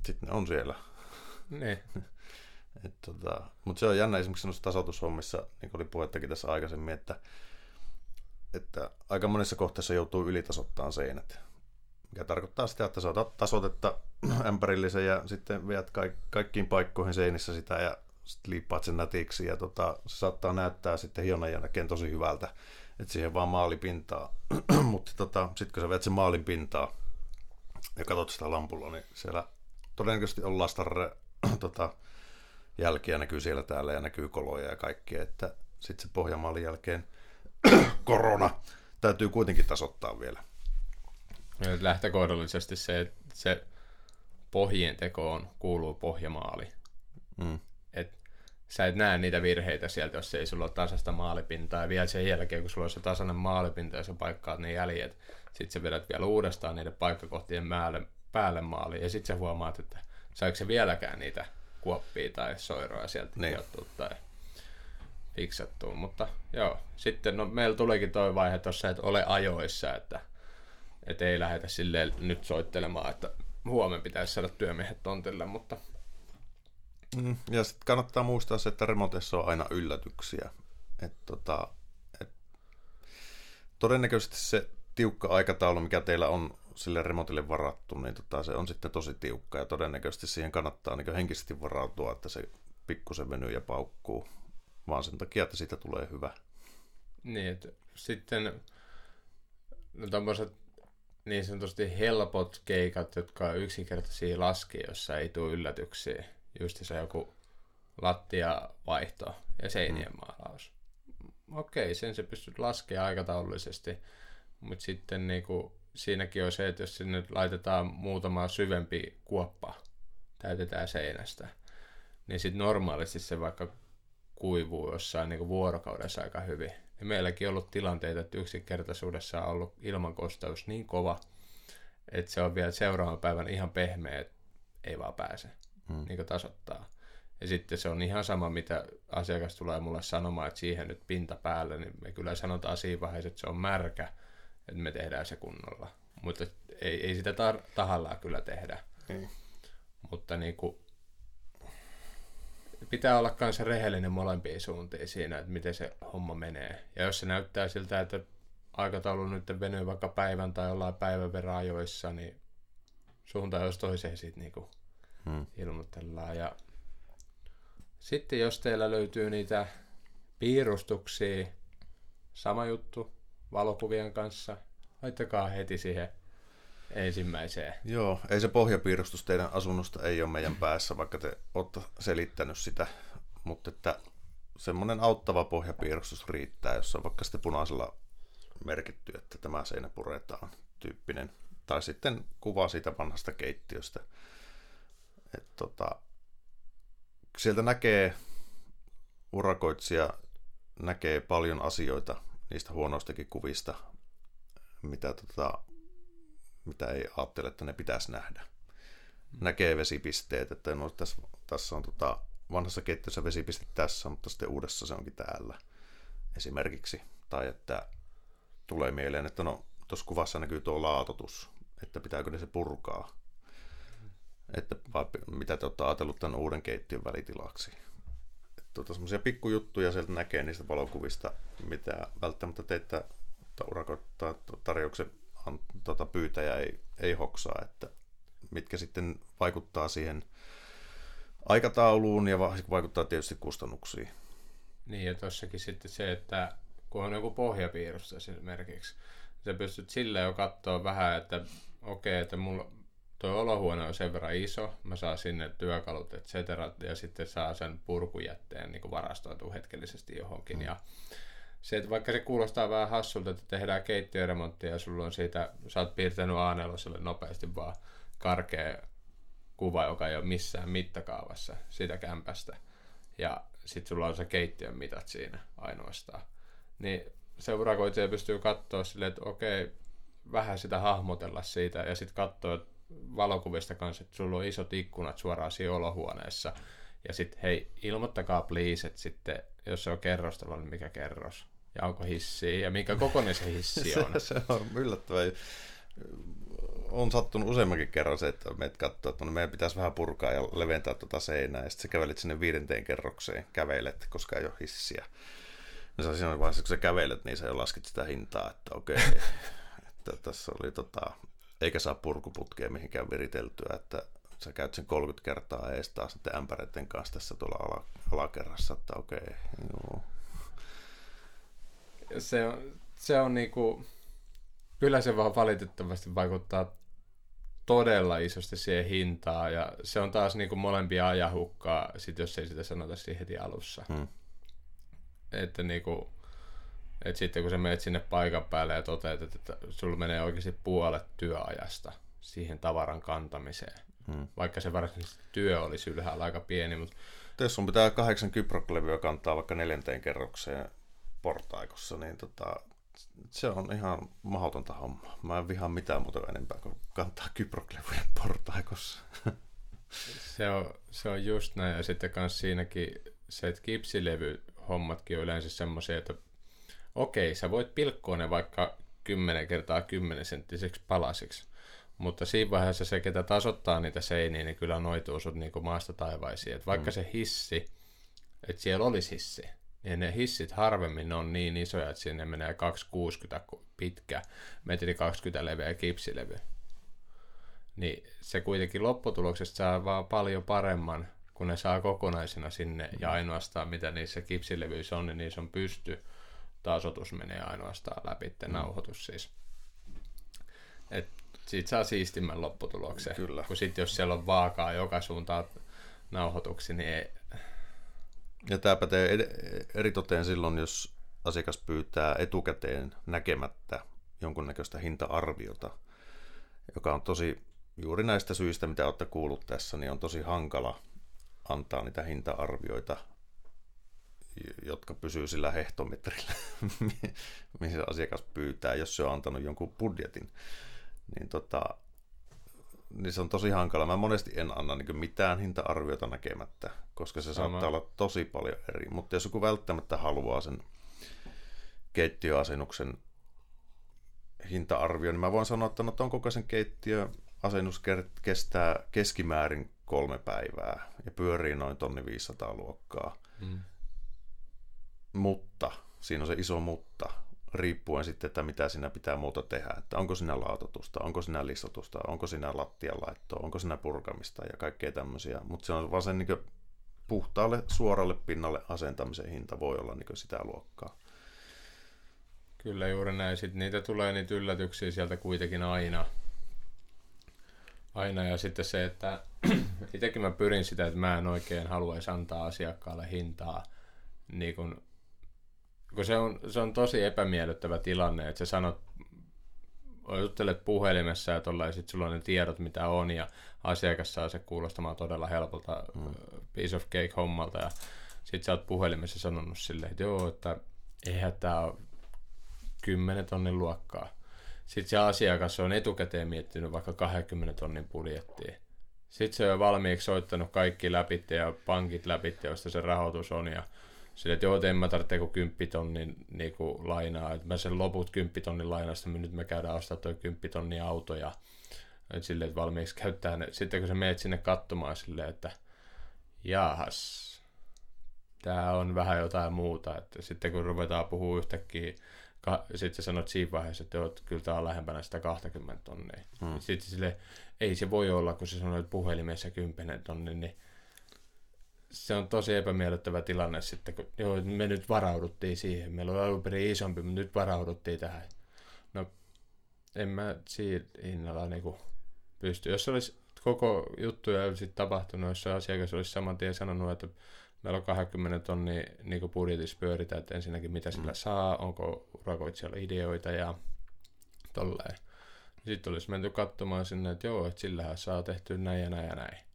sitten ne on siellä. (laughs) Ne. tota, Mutta se on jännä esimerkiksi noissa tasoitushommissa, niin kuin oli puhettakin tässä aikaisemmin, että, että aika monessa kohteessa joutuu ylitasottaan seinät. Mikä tarkoittaa sitä, että sä otat tasotetta (clears throat) ämpärillisen ja sitten viet kaik- kaikkiin paikkoihin seinissä sitä ja sitten liippaat sen nätiksi ja tota, se saattaa näyttää sitten hienon jälkeen tosi hyvältä, että siihen vaan maalipintaa. (clears throat) Mutta tota, sitten kun sä vet sen maalin pintaa, ja katsot sitä lampulla, niin siellä todennäköisesti on lastarre (clears throat) tota, jälkiä näkyy siellä täällä ja näkyy koloja ja kaikkea, että sitten se Pohjanmaalin jälkeen korona täytyy kuitenkin tasoittaa vielä. Lähtökohdallisesti se, että se pohjien tekoon kuuluu pohjamaali. Mm. Et sä et näe niitä virheitä sieltä, jos ei sulla ole tasasta maalipintaa. Ja vielä sen jälkeen, kun sulla on se tasainen maalipinta ja sä paikkaat ne jäljet, sit sä vedät vielä uudestaan niiden paikkakohtien päälle, päälle maaliin. Ja sit sä huomaat, että saiko se vieläkään niitä kuoppia tai soiroja sieltä Niin. tai fiksattua. Mutta joo, sitten no, meillä tulikin toi vaihe tuossa, että ole ajoissa, että, että ei lähdetä silleen nyt soittelemaan, että huomenna pitäisi saada työmiehet tontille, mutta Mm. Ja sitten kannattaa muistaa se, että remontissa on aina yllätyksiä. Et tota, et todennäköisesti se tiukka aikataulu, mikä teillä on sille remontille varattu, niin tota, se on sitten tosi tiukka ja todennäköisesti siihen kannattaa niin henkisesti varautua, että se pikkusen venyy ja paukkuu, vaan sen takia, että siitä tulee hyvä. Niin, että sitten no tommoset niin sanotusti helpot keikat, jotka on yksinkertaisia laskea, jossa ei tule yllätyksiä. Just se joku lattiavaihto ja seinien maalaus. Okei, sen se pystyt laskemaan aikataulullisesti, mutta sitten niinku, siinäkin on se, että jos sinne laitetaan muutama syvempi kuoppa, täytetään seinästä, niin sitten normaalisti se vaikka kuivuu jossain niin vuorokaudessa aika hyvin. Ja meilläkin on ollut tilanteita, että yksinkertaisuudessa on ollut ilmankosteus niin kova, että se on vielä seuraavan päivän ihan pehmeä, että ei vaan pääse Mm. niin tasoittaa. Ja sitten se on ihan sama, mitä asiakas tulee mulle sanomaan, että siihen nyt pinta päälle, niin me kyllä sanotaan siinä vaiheessa, että se on märkä, että me tehdään se kunnolla. Mutta ei, ei sitä tar- tahallaan kyllä tehdä. Niin. Mutta niin kuin, pitää olla myös rehellinen molempiin suuntiin siinä, että miten se homma menee. Ja jos se näyttää siltä, että aikataulu nyt venyy vaikka päivän tai ollaan päivän verran ajoissa, niin suuntaan jos toiseen siitä niin kuin Mm. ilmoitellaan. Ja sitten jos teillä löytyy niitä piirustuksia, sama juttu valokuvien kanssa, laittakaa heti siihen ensimmäiseen. Joo, ei se pohjapiirustus teidän asunnosta ei ole meidän päässä, vaikka te olette selittänyt sitä, mutta että semmoinen auttava pohjapiirustus riittää, jos on vaikka sitten punaisella merkitty, että tämä seinä puretaan tyyppinen. Tai sitten kuva siitä vanhasta keittiöstä. Et tota, sieltä näkee, urakoitsija näkee paljon asioita niistä huonoistakin kuvista, mitä tota, mitä ei ajattele, että ne pitäisi nähdä. Näkee vesipisteet, että no, tässä, tässä on tota, vanhassa keittiössä vesipiste tässä, mutta sitten uudessa se onkin täällä esimerkiksi. Tai että tulee mieleen, että no tuossa kuvassa näkyy tuo laatotus, että pitääkö ne se purkaa. Että vai mitä te olette ajatellut tämän uuden keittiön välitilaksi. Tuota, semmoisia pikkujuttuja sieltä näkee niistä valokuvista, mitä välttämättä teitä urakoittaa tarjouksen tota, pyytäjä ei, ei hoksaa, että mitkä sitten vaikuttaa siihen aikatauluun ja va- vaikuttaa tietysti kustannuksiin. Niin ja tossakin sitten se, että kun on joku pohjapiirustus esimerkiksi, sä pystyt silleen jo katsoa vähän, että okei, okay, että mulla tuo olohuone on sen verran iso, mä saan sinne työkalut, et cetera, ja sitten saa sen purkujätteen niin varastoitua hetkellisesti johonkin. Mm. Ja se, että vaikka se kuulostaa vähän hassulta, että tehdään keittiöremonttia ja sulla on siitä, sä oot piirtänyt a nopeasti vaan karkea kuva, joka ei ole missään mittakaavassa sitä kämpästä. Ja sitten sulla on se keittiön mitat siinä ainoastaan. Niin se urakoitsija pystyy katsoa silleen, että okei, vähän sitä hahmotella siitä ja sitten katsoa valokuvista kanssa, että sulla on isot ikkunat suoraan siinä olohuoneessa. Ja sitten hei, ilmoittakaa please, että sitten jos se on kerrostalo, niin mikä kerros? Ja onko hissi? Ja minkä kokoinen se hissi (laughs) on? se, se on yllättävän. On sattunut useammankin kerran se, että meidät katsoo, että no meidän pitäisi vähän purkaa ja leventää tuota seinää. Ja sitten sä kävelet sinne viidenteen kerrokseen, kävelet, koska ei ole hissiä. No se on siinä vaiheessa, kun sä kävelet, niin sä jo laskit sitä hintaa, että okei, (laughs) että tässä oli tota, eikä saa purkuputkea mihinkään viriteltyä, että sä käyt sen 30 kertaa ees taas sitten ämpäreiden kanssa tässä tuolla ala, alakerrassa, että okei, joo. Se on, se on niinku, kyllä se vaan valitettavasti vaikuttaa todella isosti siihen hintaa, ja se on taas niin kuin molempia ajahukkaa, sit jos ei sitä sanota siihen heti alussa. Hmm. Että niin kuin, et sitten kun sä menet sinne paikan päälle ja toteat, että sulla menee oikeasti puolet työajasta siihen tavaran kantamiseen, hmm. vaikka se varsinaisesti työ olisi ylhäällä aika pieni, mutta jos sun pitää kahdeksan kyproklevyä kantaa vaikka neljänteen kerrokseen portaikossa, niin tota, se on ihan mahdotonta homma. Mä en vihaa mitään muuta enempää kuin kantaa kyproklevyjä portaikossa. (laughs) Se on, se on just näin. Ja sitten kans siinäkin se, että kipsilevy hommatkin on yleensä semmoisia, että okei, sä voit pilkkoa ne vaikka 10 kertaa 10 senttiseksi palasiksi. Mutta siinä vaiheessa se, ketä tasoittaa niitä seiniä, niin kyllä noituu sut niin maasta taivaisiin. Et vaikka mm. se hissi, että siellä olisi hissi, niin ne hissit harvemmin on niin isoja, että sinne menee 260 pitkä, metri 20 leveä kipsilevy. Niin se kuitenkin lopputuloksesta saa vaan paljon paremman, kun ne saa kokonaisena sinne, ja ainoastaan mitä niissä kipsilevyissä on, niin niissä on pysty, tasotus menee ainoastaan läpi, mm. nauhoitus siis. Et siitä saa siistimmän lopputuloksen. Kyllä. Kun sitten jos siellä on vaakaa joka suuntaan nauhoituksi, niin ei... Ja tämä pätee eritoteen silloin, jos asiakas pyytää etukäteen näkemättä jonkunnäköistä hinta-arviota, joka on tosi, juuri näistä syistä, mitä olette kuullut tässä, niin on tosi hankala antaa niitä hinta-arvioita, jotka pysyy sillä hehtometrillä, (laughs) missä asiakas pyytää, jos se on antanut jonkun budjetin. Niin, tota, niin se on tosi hankala. Mä monesti en anna niin mitään hinta-arviota näkemättä, koska se Sama. saattaa olla tosi paljon eri. Mutta jos joku välttämättä haluaa sen keittiöasennuksen hinta-arvio, niin mä voin sanoa, että no ton kokoisen keittiöasennus kestää keskimäärin kolme päivää ja pyörii noin tonni 500 luokkaa. Mm. Mutta, siinä on se iso mutta, riippuen sitten, että mitä sinä pitää muuta tehdä. Että onko sinä laatotusta, onko sinä listotusta, onko sinä lattianlaittoa, onko sinä purkamista ja kaikkea tämmöisiä. Mutta se on vaan sen niin puhtaalle, suoralle pinnalle asentamisen hinta voi olla niin sitä luokkaa. Kyllä juuri näin. Sitten niitä tulee niitä yllätyksiä sieltä kuitenkin aina. Aina ja sitten se, että (clears throat) itsekin mä pyrin sitä, että mä en oikein haluaisi antaa asiakkaalle hintaa niin kuin kun se on, se on tosi epämiellyttävä tilanne, että sä sanot, juttelet puhelimessa ja tolla, ja sitten sulla on ne tiedot, mitä on, ja asiakas saa se kuulostamaan todella helpolta mm. piece of cake hommalta, ja sitten sä oot puhelimessa sanonut silleen, että joo, että eihän tämä ole 10 tonnin luokkaa. Sitten se asiakas on etukäteen miettinyt vaikka 20 tonnin budjettia. Sitten se on valmiiksi soittanut kaikki läpi ja pankit läpi, joista se rahoitus on, ja sille, että joo, että en mä tarvitse kuin kymppitonnin niin kuin lainaa, että mä sen loput kymppitonnin lainasta, nyt me käydään ostaa toi kymppitonnin autoja, että sille, että valmiiksi käyttää ne. Sitten kun sä meet sinne katsomaan silleen, että jahas, tämä on vähän jotain muuta, että sitten kun ruvetaan puhua yhtäkkiä, ka- sitten sanot siinä vaiheessa, että, joo, että kyllä tämä on lähempänä sitä 20 tonnia. Hmm. Sitten sille, ei se voi olla, kun sä sanoit puhelimessa 10 tonnia, niin se on tosi epämiellyttävä tilanne sitten, kun joo, me nyt varauduttiin siihen. Meillä oli alun perin isompi, mutta nyt varauduttiin tähän. No, en mä siinä hinnalla niinku pysty. Jos olisi koko juttu ja sitten tapahtunut, jos asiakas olisi saman tien sanonut, että meillä on 20 tonni niin budjetissa pyöritä, että ensinnäkin mitä sillä mm. saa, onko urakoitsijalla ideoita ja tolleen. Sitten olisi menty katsomaan sinne, että joo, että sillähän saa tehty näin ja näin ja näin.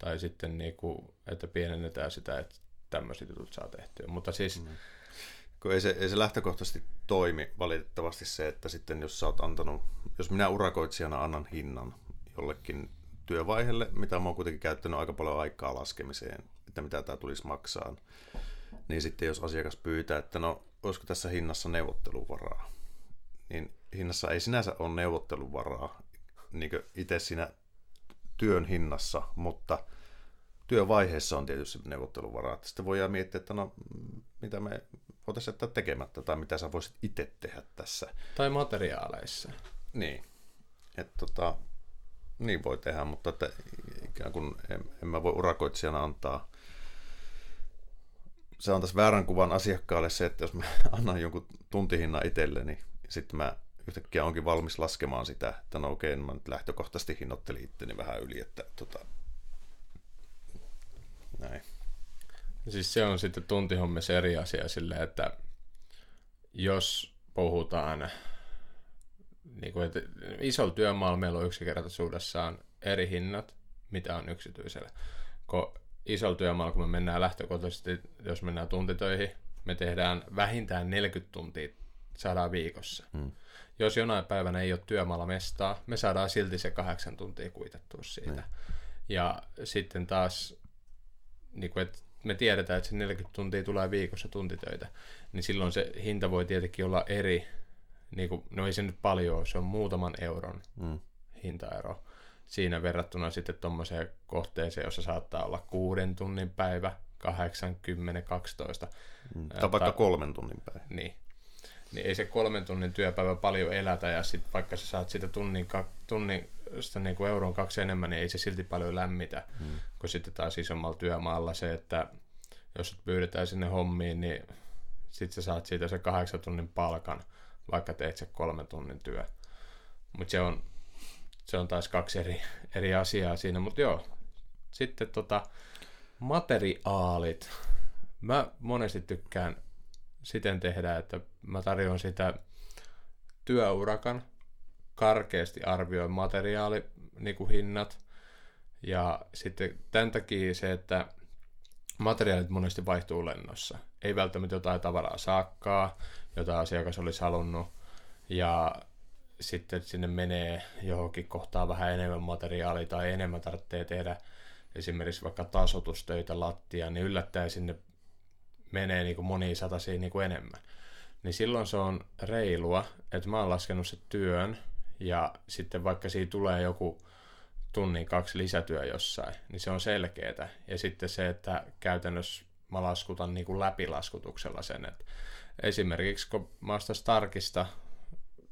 Tai sitten, niin kuin, että pienennetään sitä, että tämmöiset jutut saa tehtyä. Mutta siis... Mm. Kun ei se, ei se lähtökohtaisesti toimi valitettavasti se, että sitten jos sä oot antanut, jos minä urakoitsijana annan hinnan jollekin työvaiheelle, mitä mä oon kuitenkin käyttänyt aika paljon aikaa laskemiseen, että mitä tämä tulisi maksaa, niin sitten jos asiakas pyytää, että no, olisiko tässä hinnassa neuvotteluvaraa, niin hinnassa ei sinänsä ole neuvotteluvaraa niin itse siinä työn hinnassa, mutta työvaiheessa on tietysti neuvotteluvaraa. Sitten voidaan miettiä, että no, mitä me voitaisiin jättää tekemättä tai mitä sä voisit itse tehdä tässä. Tai materiaaleissa. Niin. Että tota, niin voi tehdä, mutta että ikään kuin en, en mä voi urakoitsijana antaa se on tässä väärän kuvan asiakkaalle se, että jos mä (laughs) annan jonkun tuntihinnan itselleni, sitten mä yhtäkkiä onkin valmis laskemaan sitä, että no okei, mä nyt lähtökohtaisesti hinnoittelin itteni vähän yli, että tota, näin. Siis se on sitten tuntihommissa eri asia silleen, että jos puhutaan, niin kuin, että isolla työmaalla meillä on yksinkertaisuudessaan eri hinnat, mitä on yksityisellä. Kun isolla työmaalla, kun me mennään lähtökohtaisesti, jos mennään tuntitöihin, me tehdään vähintään 40 tuntia, saadaan viikossa. Hmm. Jos jonain päivänä ei ole työmaalla mestaa, me saadaan silti se kahdeksan tuntia kuitettua siitä. Hmm. Ja sitten taas, niin kuin, että me tiedetään, että se 40 tuntia tulee viikossa tuntitöitä, niin silloin se hinta voi tietenkin olla eri, niin kuin, no ei se nyt paljon se on muutaman euron mm. hintaero siinä verrattuna sitten tuommoiseen kohteeseen, jossa saattaa olla kuuden tunnin päivä, 8, 10, 12. Mm. Tai vaikka kolmen tunnin päivä. Niin. Niin ei se kolmen tunnin työpäivä paljon elätä, ja sitten vaikka sä saat sitä tunnin, tunnin sitä niin kuin euron kaksi enemmän, niin ei se silti paljon lämmitä. Mm. Kun sitten taas isommalla työmaalla se, että jos pyydetään sinne hommiin, niin sitten sä saat siitä se kahdeksan tunnin palkan, vaikka teet se kolmen tunnin työ. Mutta se on, se on taas kaksi eri, eri asiaa siinä, mutta joo. Sitten tota, materiaalit. Mä monesti tykkään siten tehdä, että mä tarjoan sitä työurakan, karkeasti arvioin materiaali niin kuin hinnat. Ja sitten tämän takia se, että materiaalit monesti vaihtuu lennossa. Ei välttämättä jotain tavaraa saakkaa, jota asiakas olisi halunnut. Ja sitten sinne menee johonkin kohtaan vähän enemmän materiaalia tai enemmän tarvitsee tehdä esimerkiksi vaikka tasotustöitä lattia, niin yllättäen sinne menee niin kuin moniin satasiin niin kuin enemmän. Niin silloin se on reilua, että mä oon laskenut se työn ja sitten vaikka siitä tulee joku tunnin kaksi lisätyö jossain, niin se on selkeää. Ja sitten se, että käytännössä mä laskutan niin kuin läpilaskutuksella sen, että esimerkiksi kun mä ostan Starkista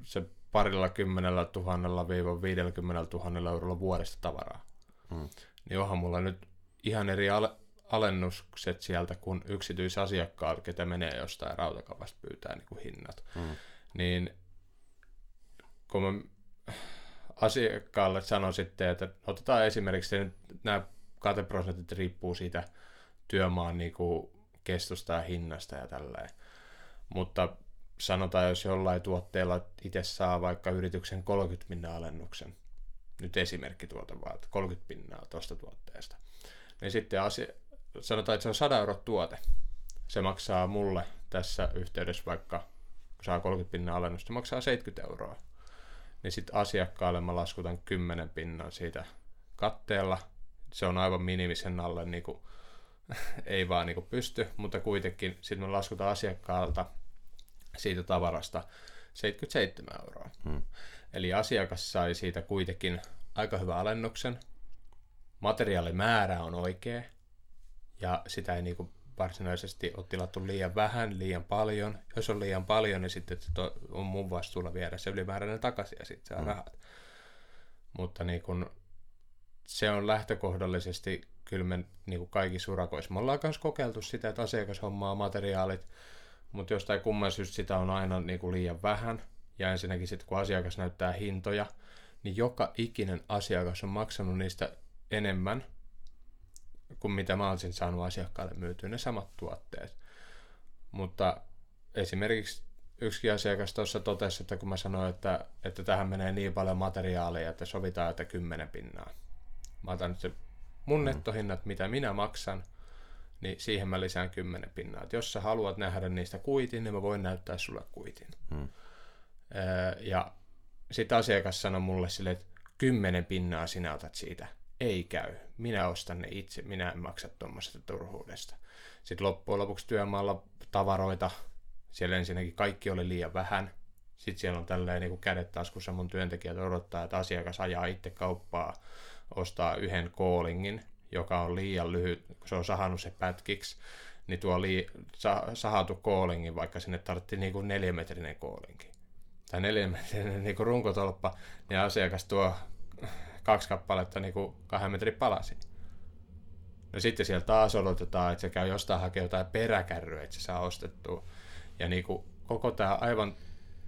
se parilla kymmenellä tuhannella viiva 50 tuhannella eurolla vuodesta tavaraa, hmm. niin onhan mulla nyt ihan eri al- alennukset sieltä kuin yksityisasiakkaat, ketä menee jostain rautakavasta pyytää niin kuin hinnat. Hmm. Niin kun mä asiakkaalle sanon sitten, että otetaan esimerkiksi että nämä kateprosentit riippuu siitä työmaan niin kuin kestosta ja hinnasta ja tälleen. Mutta sanotaan, jos jollain tuotteella itse saa vaikka yrityksen 30 pinnaa alennuksen, nyt esimerkki tuota vaan, 30 pinnaa tuosta tuotteesta, niin sitten asia, sanotaan, että se on 100 euro tuote. Se maksaa mulle tässä yhteydessä vaikka, kun saa 30 pinnaa alennusta, se maksaa 70 euroa niin sitten asiakkaalle mä laskutan 10 pinnan siitä katteella. Se on aivan minimisen alle, niin kuin, (laughs) ei vaan niin kuin pysty, mutta kuitenkin sitten me laskutaan asiakkaalta siitä tavarasta 77 euroa. Hmm. Eli asiakas sai siitä kuitenkin aika hyvän alennuksen, materiaalimäärä on oikea, ja sitä ei niinku varsinaisesti ole tilattu liian vähän, liian paljon. Jos on liian paljon, niin sitten to, on mun vastuulla viedä se ylimääräinen takaisin ja sitten saa mm. rahat. Mutta niin kun, se on lähtökohdallisesti kyllä me niin kuin kaikissa urakoissa. Me ollaan myös kokeiltu sitä, että asiakas hommaa materiaalit, mutta jostain kumman syystä sitä on aina niin kuin liian vähän. Ja ensinnäkin sitten kun asiakas näyttää hintoja, niin joka ikinen asiakas on maksanut niistä enemmän – kuin mitä mä olisin saanut asiakkaalle myytyä ne samat tuotteet. Mutta esimerkiksi yksi asiakas tuossa totesi, että kun mä sanoin, että, että tähän menee niin paljon materiaalia, että sovitaan, että kymmenen pinnaa. Mä otan nyt se mun mm. nettohinnat, mitä minä maksan, niin siihen mä lisään kymmenen pinnaa. Et jos sä haluat nähdä niistä kuitin, niin mä voin näyttää sulle kuitin. Hmm. ja sitten asiakas sanoi mulle sille, että kymmenen pinnaa sinä otat siitä ei käy. Minä ostan ne itse, minä en maksa tuommoisesta turhuudesta. Sitten loppujen lopuksi työmaalla tavaroita, siellä ensinnäkin kaikki oli liian vähän. Sitten siellä on tälleen niin kädet taskussa mun työntekijät odottaa, että asiakas ajaa itse kauppaa, ostaa yhden koolingin, joka on liian lyhyt, kun se on sahannut se pätkiksi, niin tuo lii, sa, sahatu koolingin, vaikka sinne tarvittiin niin kuin neljämetrinen koolinki tai neljämetrinen niin kuin runkotolppa, niin asiakas tuo kaksi kappaletta niin kuin kahden metrin palasi. No sitten siellä taas odotetaan, että se käy jostain hakea jotain peräkärryä, että se saa ostettua. Ja niin kuin koko tämä aivan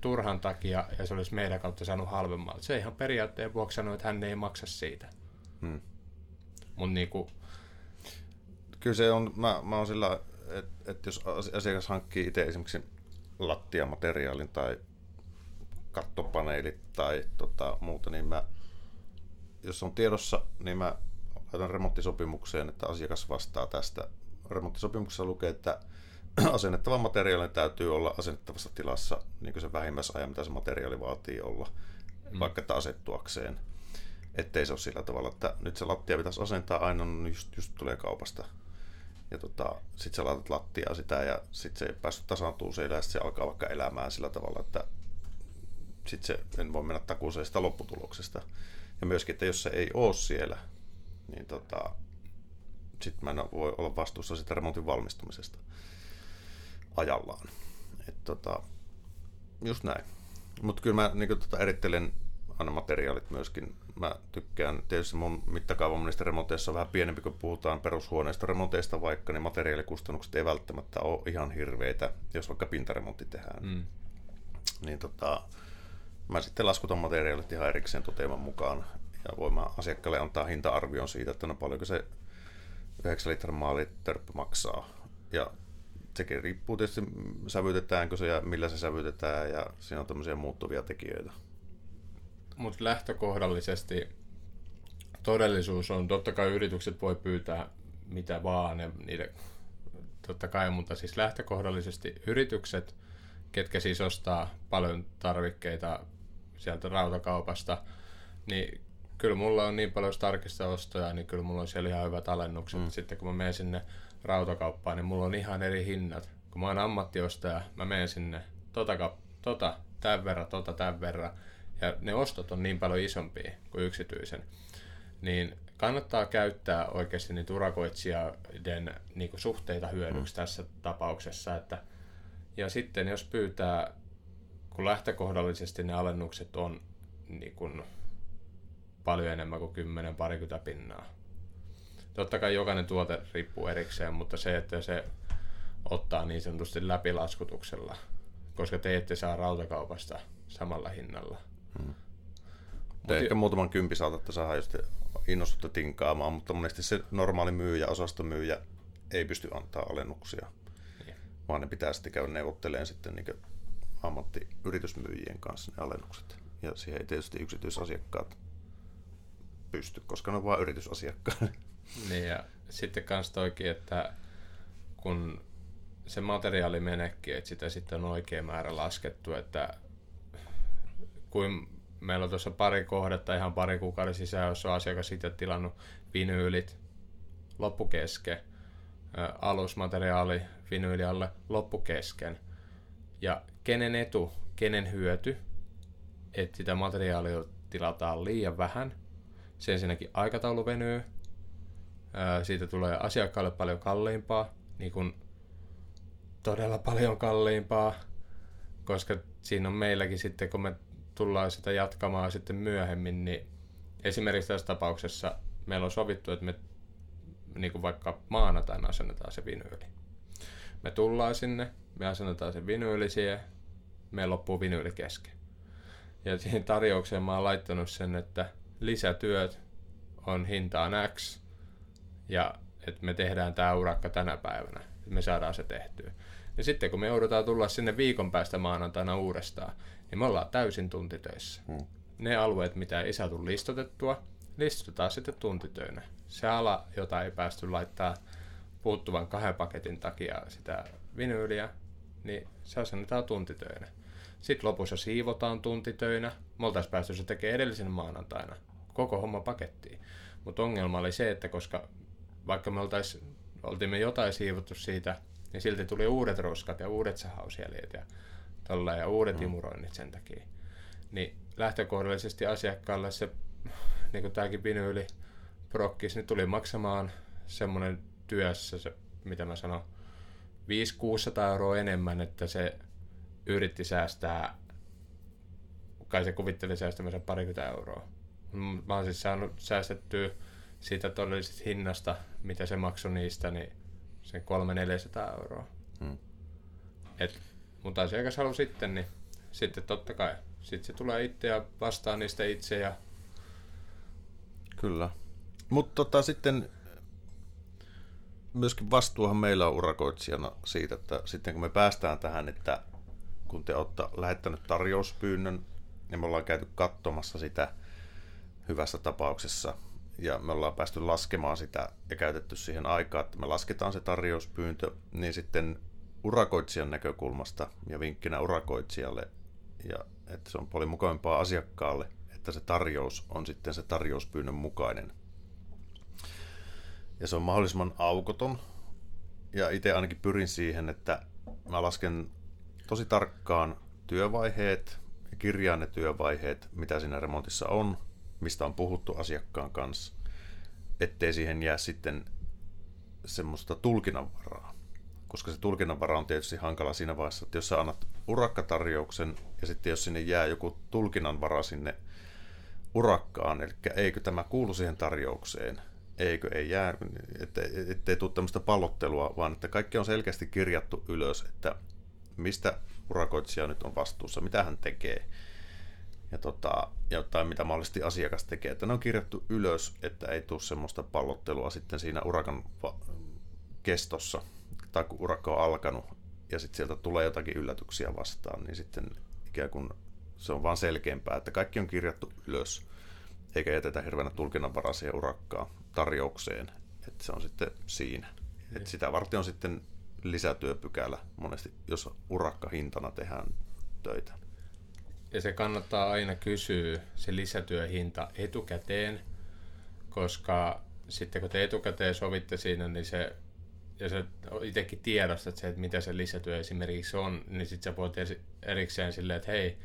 turhan takia ja se olisi meidän kautta saanut halvemmalla. Se ihan periaatteen vuoksi sanoi, että hän ei maksa siitä. Hmm. Mutta niinku, Kyllä se on, mä, mä oon sillä, että et jos asiakas hankkii itse esimerkiksi lattiamateriaalin tai kattopaneelit tai tota, muuta, niin mä, jos on tiedossa, niin mä laitan remonttisopimukseen, että asiakas vastaa tästä. Remonttisopimuksessa lukee, että (clears throat) asennettavan materiaalin täytyy olla asennettavassa tilassa niin kuin se vähimmäisajan, mitä se materiaali vaatii olla, mm. vaikka että asettuakseen. Ettei se ole sillä tavalla, että nyt se lattia pitäisi asentaa aina, no just, just tulee kaupasta. Ja tota, sit sä laitat lattiaa sitä ja sit se ei päässyt tasaantuu siellä ja se alkaa vaikka elämään sillä tavalla, että sit se en voi mennä takuuseen sitä lopputuloksesta. Ja myöskin, että jos se ei ole siellä, niin tota, sit mä en voi olla vastuussa sitä remontin valmistumisesta ajallaan. Et tota, just näin. Mutta kyllä mä niin tota, erittelen aina materiaalit myöskin. Mä tykkään, tietysti mun mittakaava monista remonteissa on vähän pienempi, kun puhutaan perushuoneista remonteista vaikka, niin materiaalikustannukset ei välttämättä ole ihan hirveitä, jos vaikka pintaremontti tehdään. Mm. Niin tota, mä sitten laskutan materiaalit ihan erikseen toteaman mukaan ja voin asiakkaalle antaa hinta-arvion siitä, että no paljonko se 9 litran maalitörppy maksaa. Ja sekin riippuu tietysti sävytetäänkö se ja millä se sävytetään ja siinä on tämmöisiä muuttuvia tekijöitä. Mutta lähtökohdallisesti todellisuus on, totta kai yritykset voi pyytää mitä vaan, ne, niille, totta kai, mutta siis lähtökohdallisesti yritykset, ketkä siis ostaa paljon tarvikkeita sieltä rautakaupasta, niin kyllä mulla on niin paljon tarkista ostoja, niin kyllä mulla on siellä ihan hyvät alennukset. Mm. Sitten kun mä menen sinne rautakauppaan, niin mulla on ihan eri hinnat. Kun mä oon ammattiostaja, mä menen sinne tota, tota tämän verran, tota tämän verran, ja ne ostot on niin paljon isompia kuin yksityisen, niin kannattaa käyttää oikeasti niitä urakoitsijoiden niin suhteita hyödyksi mm. tässä tapauksessa. Että, ja sitten jos pyytää, kun lähtökohdallisesti ne alennukset on niin kuin paljon enemmän kuin 10 parikymmentä pinnaa. Totta kai jokainen tuote riippuu erikseen, mutta se, että se ottaa niin sanotusti läpilaskutuksella, koska te ette saa rautakaupasta samalla hinnalla. Hmm. Te ehkä muutaman kympi saatatte saada, jos te innostutte tinkaamaan, mutta monesti se normaali myyjä, osastomyyjä ei pysty antaa alennuksia, niin. vaan ne pitää sitten käydä neuvottelemaan sitten niin ammattiyritysmyyjien kanssa ne alennukset. Ja siihen ei tietysti yksityisasiakkaat pysty, koska ne on vain yritysasiakkaat. Niin ja sitten kans toikin, että kun se materiaali menekin, että sitä sitten on oikea määrä laskettu, että kuin meillä on tuossa pari kohdetta ihan pari kuukauden sisään, jos on asiakas sitten tilannut vinyylit loppukesken, alusmateriaali vinyylialle loppukesken. Ja kenen etu, kenen hyöty, että sitä materiaalia tilataan liian vähän. Se ensinnäkin aikataulu venyy, siitä tulee asiakkaalle paljon kalliimpaa, niin kuin todella paljon kalliimpaa, koska siinä on meilläkin sitten, kun me tullaan sitä jatkamaan sitten myöhemmin, niin esimerkiksi tässä tapauksessa meillä on sovittu, että me niin kuin vaikka maanantaina asennetaan se vinyyli. Me tullaan sinne, me asennetaan se vinyyli siihen, me loppuu vinyyli kesken. Ja siihen tarjoukseen mä oon laittanut sen, että lisätyöt on hintaan X, ja että me tehdään tämä urakka tänä päivänä, että me saadaan se tehtyä. Ja sitten kun me joudutaan tulla sinne viikon päästä maanantaina uudestaan, niin me ollaan täysin tuntitöissä. Hmm. Ne alueet, mitä ei saatu listotettua, listotetaan sitten tuntitöinä. Se ala, jota ei päästy laittaa puuttuvan kahden paketin takia sitä vinyyliä, niin se asennetaan tuntitöinä. Sitten lopussa siivotaan tuntitöinä. Me oltaisiin päästy se tekemään edellisen maanantaina. Koko homma pakettiin. Mutta ongelma oli se, että koska vaikka me oltais, oltiin me jotain siivottu siitä, niin silti tuli uudet roskat ja uudet sahausjäljet ja, tolla, ja uudet mm. imuroinnit sen takia. Niin lähtökohdallisesti asiakkaalle se, (laughs) niin kuin tämäkin vinyyli prokkis, niin tuli maksamaan semmoinen työssä, se, mitä mä sanon, 500-600 euroa enemmän, että se yritti säästää, kai se kuvitteli säästämänsä parikymmentä euroa. Mä oon siis saanut säästettyä siitä todellisesta hinnasta, mitä se maksoi niistä, niin sen 300-400 euroa. Hmm. Et, mutta asiakas halusi sitten, niin sitten totta kai, sitten se tulee itse ja vastaa niistä itse ja Kyllä. Mutta tota, sitten myöskin vastuuhan meillä on urakoitsijana siitä, että sitten kun me päästään tähän, että kun te olette lähettänyt tarjouspyynnön, niin me ollaan käyty katsomassa sitä hyvässä tapauksessa ja me ollaan päästy laskemaan sitä ja käytetty siihen aikaa, että me lasketaan se tarjouspyyntö, niin sitten urakoitsijan näkökulmasta ja vinkkinä urakoitsijalle, ja että se on paljon mukavampaa asiakkaalle, että se tarjous on sitten se tarjouspyynnön mukainen. Ja se on mahdollisimman aukoton, ja itse ainakin pyrin siihen, että mä lasken tosi tarkkaan työvaiheet ja kirjaan ne työvaiheet, mitä siinä remontissa on, mistä on puhuttu asiakkaan kanssa, ettei siihen jää sitten semmoista tulkinnanvaraa. Koska se tulkinnanvara on tietysti hankala siinä vaiheessa, että jos sä annat urakkatarjouksen ja sitten jos sinne jää joku tulkinnanvara sinne urakkaan, eli eikö tämä kuulu siihen tarjoukseen, eikö ei jää, ettei, ettei tule tämmöistä pallottelua, vaan että kaikki on selkeästi kirjattu ylös, että mistä urakoitsija nyt on vastuussa, mitä hän tekee ja, tota, ja tai mitä mahdollisesti asiakas tekee. Että ne on kirjattu ylös, että ei tule semmoista pallottelua sitten siinä urakan kestossa, tai kun urakka on alkanut, ja sitten sieltä tulee jotakin yllätyksiä vastaan, niin sitten ikään kuin se on vaan selkeämpää, että kaikki on kirjattu ylös, eikä jätetä hirveänä tulkinnanvaraisia urakkaa tarjoukseen, että se on sitten siinä. että sitä varten on sitten lisätyöpykälä monesti, jos urakkahintana tehdään töitä. Ja se kannattaa aina kysyä se lisätyöhinta etukäteen, koska sitten kun te etukäteen sovitte siinä, niin se, ja sä itsekin tiedostat se, että mitä se lisätyö esimerkiksi on, niin sitten sä voit erikseen silleen, että hei,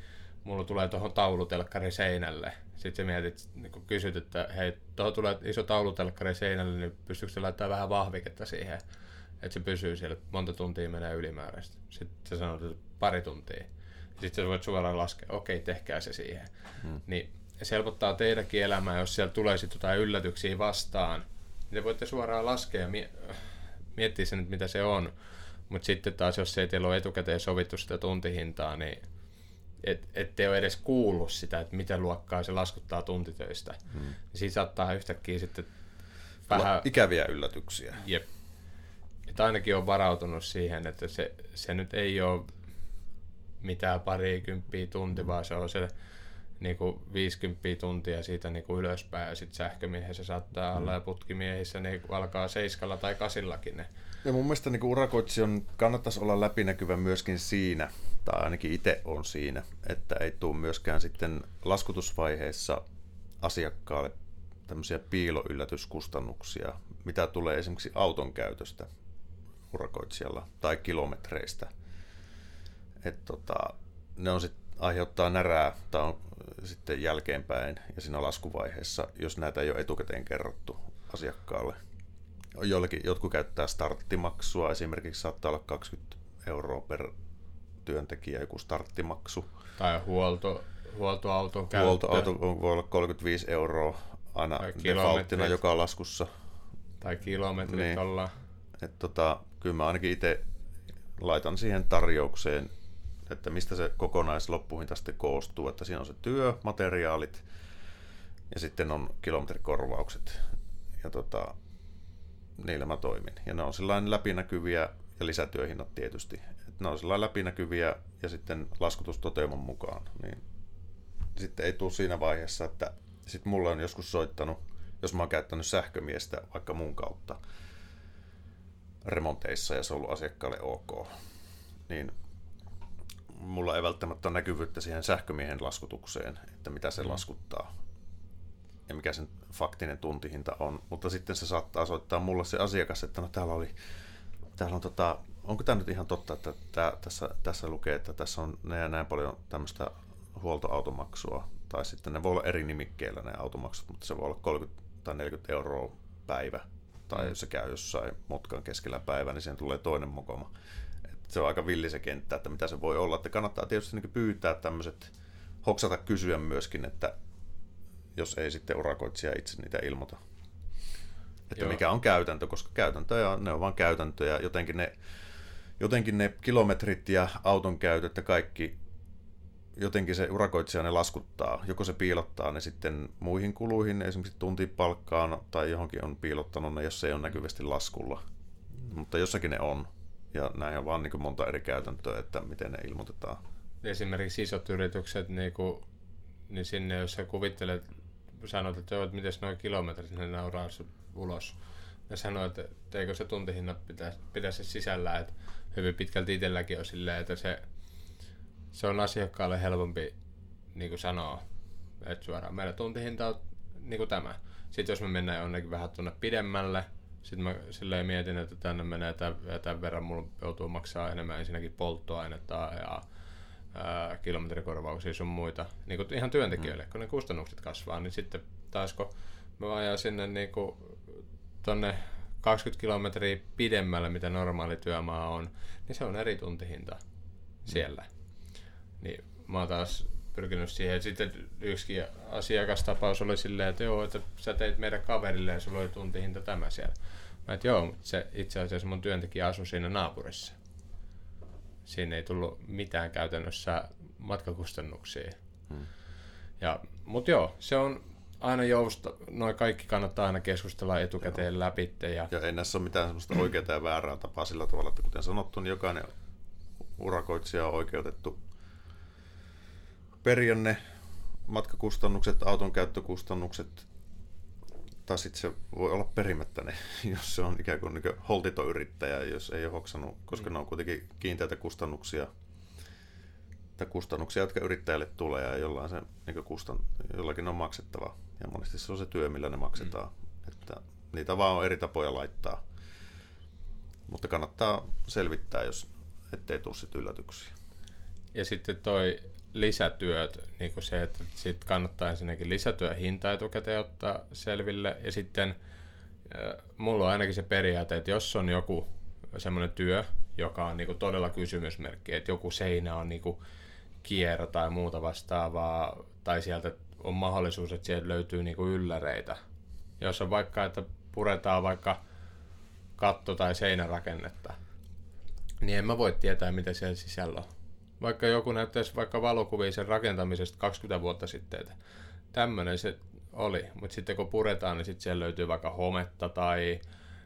mulla tulee tuohon taulutelkkari seinälle. Sitten sä mietit, kun kysyt, että hei, tuohon tulee iso taulutelkkari seinälle, niin pystyykö se laittaa vähän vahviketta siihen, että se pysyy siellä, monta tuntia menee ylimääräistä. Sitten sä sanot, että pari tuntia. Sitten sä voit suoraan laskea, okei, tehkää se siihen. Hmm. Niin se helpottaa teidänkin elämää, jos siellä tulee sitten jotain yllätyksiä vastaan. Niin te voitte suoraan laskea ja mie- miettiä sen, mitä se on. Mutta sitten taas, jos ei teillä ole etukäteen sovittu sitä tuntihintaa, niin et, ette ole edes kuullut sitä, että mitä luokkaa se laskuttaa tuntitöistä. Hmm. Niin siitä saattaa yhtäkkiä sitten vähän... Ikäviä yllätyksiä. Jep. Että ainakin on varautunut siihen, että se, se nyt ei ole mitään parikymppiä tunti, vaan se on se niin kuin 50 tuntia siitä niin kuin ylöspäin ja sitten sähkömiehessä saattaa olla mm. ja putkimiehissä niin alkaa seiskalla tai kasillakin ne. Ja mun mielestä niin urakoitsijan kannattaisi olla läpinäkyvä myöskin siinä, tai ainakin itse on siinä, että ei tule myöskään sitten laskutusvaiheessa asiakkaalle tämmöisiä piiloyllätyskustannuksia, mitä tulee esimerkiksi auton käytöstä urakoitsijalla tai kilometreistä – että tota, ne on sit, aiheuttaa närää tai on sitten jälkeenpäin ja siinä laskuvaiheessa, jos näitä ei ole etukäteen kerrottu asiakkaalle. Joillekin, jotkut käyttää starttimaksua, esimerkiksi saattaa olla 20 euroa per työntekijä joku starttimaksu. Tai huolto, huoltoauton käyttö. Huoltoauto voi olla 35 euroa aina defaulttina joka laskussa. Tai kilometrit niin. ollaan. Et tota, kyllä mä ainakin itse laitan siihen tarjoukseen että mistä se kokonaisloppuhinta sitten koostuu, että siinä on se työ, materiaalit ja sitten on kilometrikorvaukset ja tota, niillä mä toimin. Ja ne on sellainen läpinäkyviä ja lisätyöhinnat tietysti. Että ne on sellainen läpinäkyviä ja sitten laskutustoteumon mukaan. Niin sitten ei tule siinä vaiheessa, että sitten mulla on joskus soittanut, jos mä oon käyttänyt sähkömiestä vaikka mun kautta remonteissa ja se on ollut asiakkaalle ok, niin mulla ei välttämättä ole näkyvyyttä siihen sähkömiehen laskutukseen, että mitä se mm. laskuttaa ja mikä sen faktinen tuntihinta on. Mutta sitten se saattaa soittaa mulle se asiakas, että no täällä oli, täällä on tota, onko tämä nyt ihan totta, että tää, tässä, tässä lukee, että tässä on näin, näin paljon tämmöistä huoltoautomaksua, tai sitten ne voi olla eri nimikkeillä ne automaksut, mutta se voi olla 30 tai 40 euroa päivä, tai mm. jos se käy jossain mutkan keskellä päivää, niin siihen tulee toinen mokoma se on aika villi se kenttä, että mitä se voi olla. Että kannattaa tietysti niin pyytää tämmöiset, hoksata kysyä myöskin, että jos ei sitten urakoitsija itse niitä ilmoita. Että Joo. mikä on käytäntö, koska käytäntöjä, ne on vain käytäntöjä. Jotenkin ne, jotenkin ne kilometrit ja auton käytöt ja kaikki jotenkin se urakoitsija ne laskuttaa. Joko se piilottaa ne sitten muihin kuluihin, esimerkiksi tuntipalkkaan, tai johonkin on piilottanut ne, jos se ei ole näkyvästi laskulla. Mutta jossakin ne on. Ja näin on vaan niin monta eri käytäntöä, että miten ne ilmoitetaan. Esimerkiksi isot yritykset, niin, kuin, niin sinne jos sä kuvittelet, sanot, että, että miten noin kilometrit, ne nauraa ulos. Ja sanoit, että eikö se tuntihinnat pitäisi, pitäisi sisällä, että hyvin pitkälti itselläkin on silleen, että se, se on asiakkaalle helpompi niin kuin sanoa, että suoraan meidän tuntihinta on niin kuin tämä. Sitten jos me mennään jonnekin vähän tuonne pidemmälle, sitten mä silleen mietin, että tänne menee tämän, tämän verran, mulla joutuu maksaa enemmän ensinnäkin polttoainetta ja ää, kilometrikorvauksia sun muita, niin kuin ihan työntekijöille, mm. kun ne kustannukset kasvaa, niin sitten taas kun mä ajan sinne niin kuin tonne 20 kilometriä pidemmälle, mitä normaali työmaa on, niin se on eri tuntihinta siellä. Niin mä oon taas pyrkinyt siihen. Sitten yksi asiakastapaus oli silleen, että joo, että sä teit meidän kaverille ja sulla oli tuntihinta tämä siellä. Mä että joo, mutta se itse asiassa mun työntekijä asui siinä naapurissa. Siinä ei tullut mitään käytännössä matkakustannuksia. Hmm. Ja, mutta joo, se on aina jousta, noin kaikki kannattaa aina keskustella etukäteen Joo. läpi. Ja... ja ei näissä ole mitään sellaista oikeaa ja väärää tapaa sillä tavalla, että kuten sanottu, niin jokainen urakoitsija on oikeutettu periä ne matkakustannukset, auton käyttökustannukset, tai sitten se voi olla perimättä ne, (laughs) jos se on ikään kuin, niin holtiton yrittäjä, jos ei ole hoksannut, koska mm. ne on kuitenkin kiinteitä kustannuksia, tai kustannuksia, jotka yrittäjälle tulee ja jollain, se, niin kustan, jollakin on maksettava. Ja monesti se on se työ, millä ne maksetaan. Mm. Että niitä vaan on eri tapoja laittaa. Mutta kannattaa selvittää, jos ettei tule sitten yllätyksiä. Ja sitten toi lisätyöt, niin kuin se, että sit kannattaa ensinnäkin lisätyö hinta etukäteen ottaa selville. Ja sitten mulla on ainakin se periaate, että jos on joku semmoinen työ, joka on niin kuin todella kysymysmerkki, että joku seinä on niin kuin kierro tai muuta vastaavaa, tai sieltä on mahdollisuus, että sieltä löytyy niin kuin ylläreitä. Jos on vaikka, että puretaan vaikka katto- tai seinärakennetta, niin en mä voi tietää, mitä siellä sisällä on. Vaikka joku näyttäisi vaikka valokuvia sen rakentamisesta 20 vuotta sitten, että tämmöinen se oli. Mutta sitten kun puretaan, niin sitten siellä löytyy vaikka hometta tai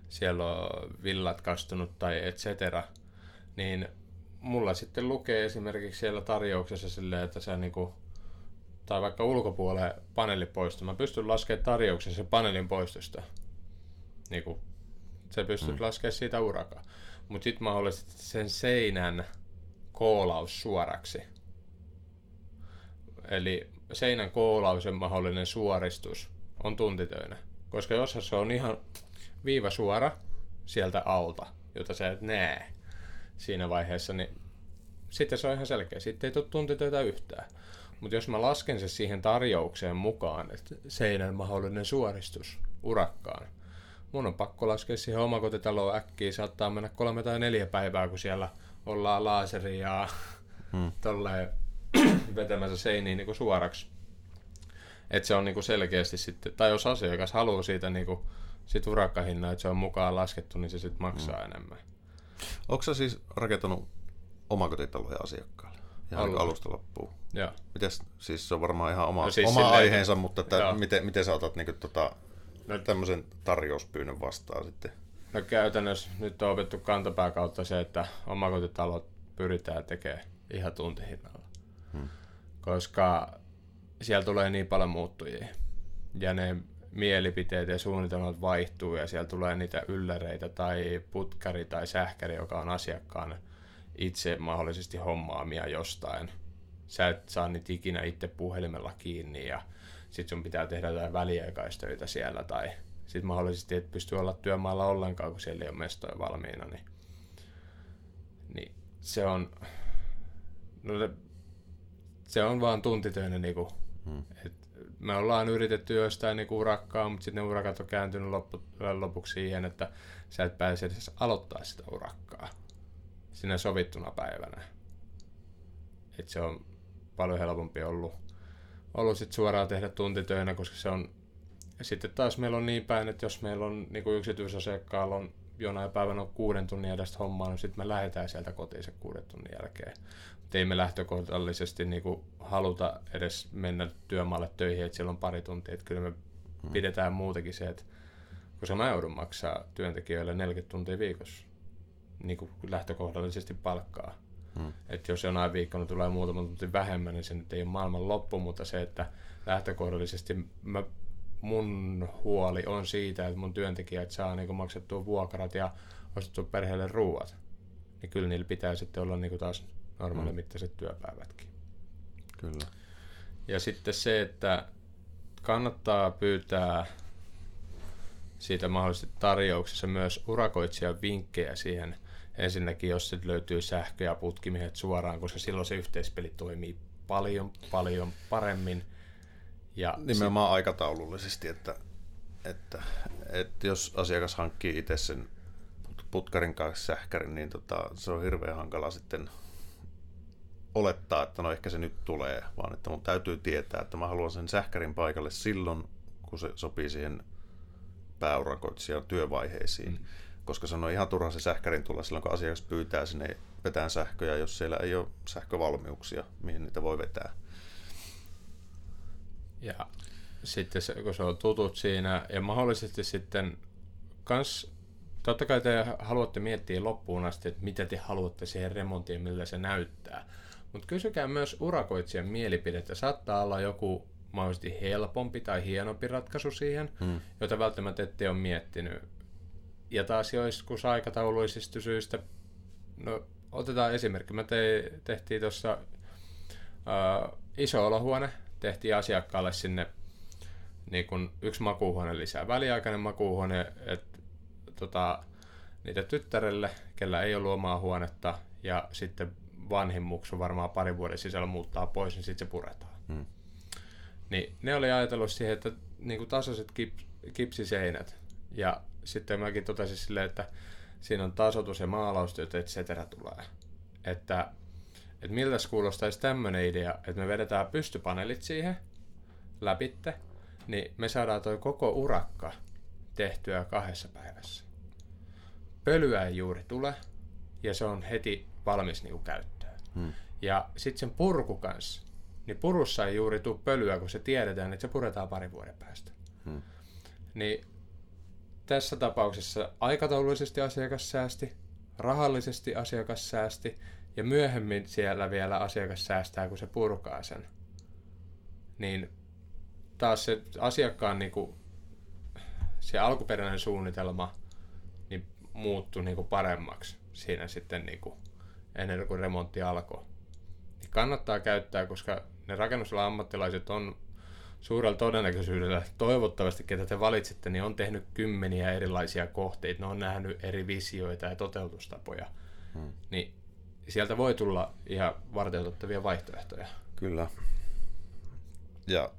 siellä on villat kastunut tai et cetera. Niin mulla sitten lukee esimerkiksi siellä tarjouksessa silleen, että se niinku, tai vaikka ulkopuolelle paneelipoisto. Mä pystyn laskemaan tarjouksessa sen paneelin poistosta. Niinku, se pystyt mm. laskemaan siitä urakaa. Mutta sitten mahdollisesti sen seinän koolaus suoraksi. Eli seinän koolaus mahdollinen suoristus on tuntitöinen. Koska jos se on ihan viiva suora sieltä alta, jota sä et näe siinä vaiheessa, niin sitten se on ihan selkeä. Sitten ei tule tuntitöitä yhtään. Mutta jos mä lasken se siihen tarjoukseen mukaan, että seinän mahdollinen suoristus urakkaan, mun on pakko laskea siihen omakotitaloon äkkiä. Saattaa mennä kolme tai neljä päivää, kun siellä ollaan laaseria hmm. (laughs) tolleen (clears throat) vetämässä seiniin niin suoraksi. Että se on niin kuin selkeästi sitten, tai jos asiakas haluaa siitä niin kuin, sit urakkahinnan, että se on mukaan laskettu, niin se sitten maksaa hmm. enemmän. Onko sä siis rakentanut omakotitaloja asiakkaille? Ihan niin alusta loppuun. Joo. Mites, siis se on varmaan ihan oma, no siis oma silleen, aiheensa, mutta että miten, miten sä otat niin tota, no, tämmöisen tarjouspyynnön vastaan sitten? No käytännössä nyt on opittu kantapää kautta se, että omakotitalot pyritään tekemään ihan tuntihinnalla. Hmm. Koska siellä tulee niin paljon muuttujia. Ja ne mielipiteet ja suunnitelmat vaihtuu ja siellä tulee niitä ylläreitä tai putkari tai sähkäri, joka on asiakkaan itse mahdollisesti hommaamia jostain. Sä et saa niitä ikinä itse puhelimella kiinni ja sit sun pitää tehdä jotain väliaikaistöitä siellä tai sitten mahdollisesti et pysty olla työmaalla ollenkaan, kun siellä ei ole mestoja valmiina, niin, niin se on, no se on vaan tuntitöinen, niin kuin, hmm. et me ollaan yritetty jostain niin urakkaa, mutta sitten ne urakat on kääntynyt loppu, lopuksi siihen, että sä et pääse edes aloittaa sitä urakkaa sinä sovittuna päivänä. Et se on paljon helpompi ollut, ollut sit suoraan tehdä tuntitöinä, koska se on ja sitten taas meillä on niin päin, että jos meillä on niin kuin yksityisasiakkaalla on jonain päivänä on kuuden tunnin edestä hommaa, niin sitten me lähdetään sieltä kotiin se kuuden tunnin jälkeen. Mutta ei me lähtökohtaisesti niin kuin haluta edes mennä työmaalle töihin, että siellä on pari tuntia. Että kyllä me hmm. pidetään muutenkin se, että koska mä joudun maksaa työntekijöille 40 tuntia viikossa niin kuin lähtökohdallisesti palkkaa. Hmm. Että jos jonain viikkona tulee muutama tunti vähemmän, niin se nyt ei ole maailman loppu, mutta se, että lähtökohdallisesti mä, mun huoli on siitä, että mun työntekijät saa niin maksettua vuokrat ja ostettua perheelle ruuat. Niin kyllä niillä pitää sitten olla niin taas normaalimittaiset hmm. työpäivätkin. Kyllä. Ja sitten se, että kannattaa pyytää siitä mahdollisesti tarjouksessa myös urakoitsijan vinkkejä siihen – ensinnäkin, jos se löytyy sähkö- ja putkimiehet suoraan, koska silloin se yhteispeli toimii paljon, paljon paremmin. Ja Nimenomaan sit... aikataulullisesti, että, että, että jos asiakas hankkii itse sen putkarin kanssa sähkärin, niin tota, se on hirveän hankala sitten olettaa, että no ehkä se nyt tulee, vaan että mun täytyy tietää, että mä haluan sen sähkärin paikalle silloin, kun se sopii siihen pääurakoitsijan työvaiheisiin. Mm koska se on ihan turha se sähkärin tulla silloin, kun asiakas pyytää sinne vetään sähköjä, jos siellä ei ole sähkövalmiuksia, mihin niitä voi vetää. Ja sitten se, kun se on tutut siinä, ja mahdollisesti sitten kans, totta kai te haluatte miettiä loppuun asti, että mitä te haluatte siihen remonttiin, millä se näyttää. Mutta kysykää myös urakoitsijan mielipidettä. Saattaa olla joku mahdollisesti helpompi tai hienompi ratkaisu siihen, hmm. jota välttämättä ette ole miettinyt ja taas joskus aikatauluisista syistä, no otetaan esimerkki, me te, tehtiin tuossa uh, iso olohuone, tehtiin asiakkaalle sinne niin kun yksi makuuhuone lisää, väliaikainen makuuhuone, että tota, niitä tyttärelle, kellä ei ollut omaa huonetta, ja sitten vanhin muksu varmaan parin vuoden sisällä muuttaa pois, niin sitten se puretaan. Hmm. Niin ne oli ajatellut siihen, että niin kuin tasoiset kip, kipsiseinät, ja sitten mäkin totesin silleen, että siinä on tasotus ja maalaustyöt, et cetera tulee. Että, että miltä kuulostaisi tämmöinen idea, että me vedetään pystypaneelit siihen läpitte, niin me saadaan toi koko urakka tehtyä kahdessa päivässä. Pölyä ei juuri tule, ja se on heti valmis niinku käyttöön. Hmm. Ja sitten sen purku kanssa, niin purussa ei juuri tule pölyä, kun se tiedetään, että se puretaan pari vuoden päästä. Hmm. Niin tässä tapauksessa aikataulullisesti asiakas säästi, rahallisesti asiakas säästi ja myöhemmin siellä vielä asiakas säästää, kun se purkaa sen. Niin taas se asiakkaan niin kuin, se alkuperäinen suunnitelma niin muuttui niin kuin paremmaksi siinä sitten niin kuin, ennen kuin remontti alkoi. Niin kannattaa käyttää, koska ne rakennusalan ammattilaiset on suurella todennäköisyydellä, toivottavasti ketä te valitsitte, niin on tehnyt kymmeniä erilaisia kohteita, ne on nähnyt eri visioita ja toteutustapoja. Hmm. Niin sieltä voi tulla ihan varteutettavia vaihtoehtoja. Kyllä. Ja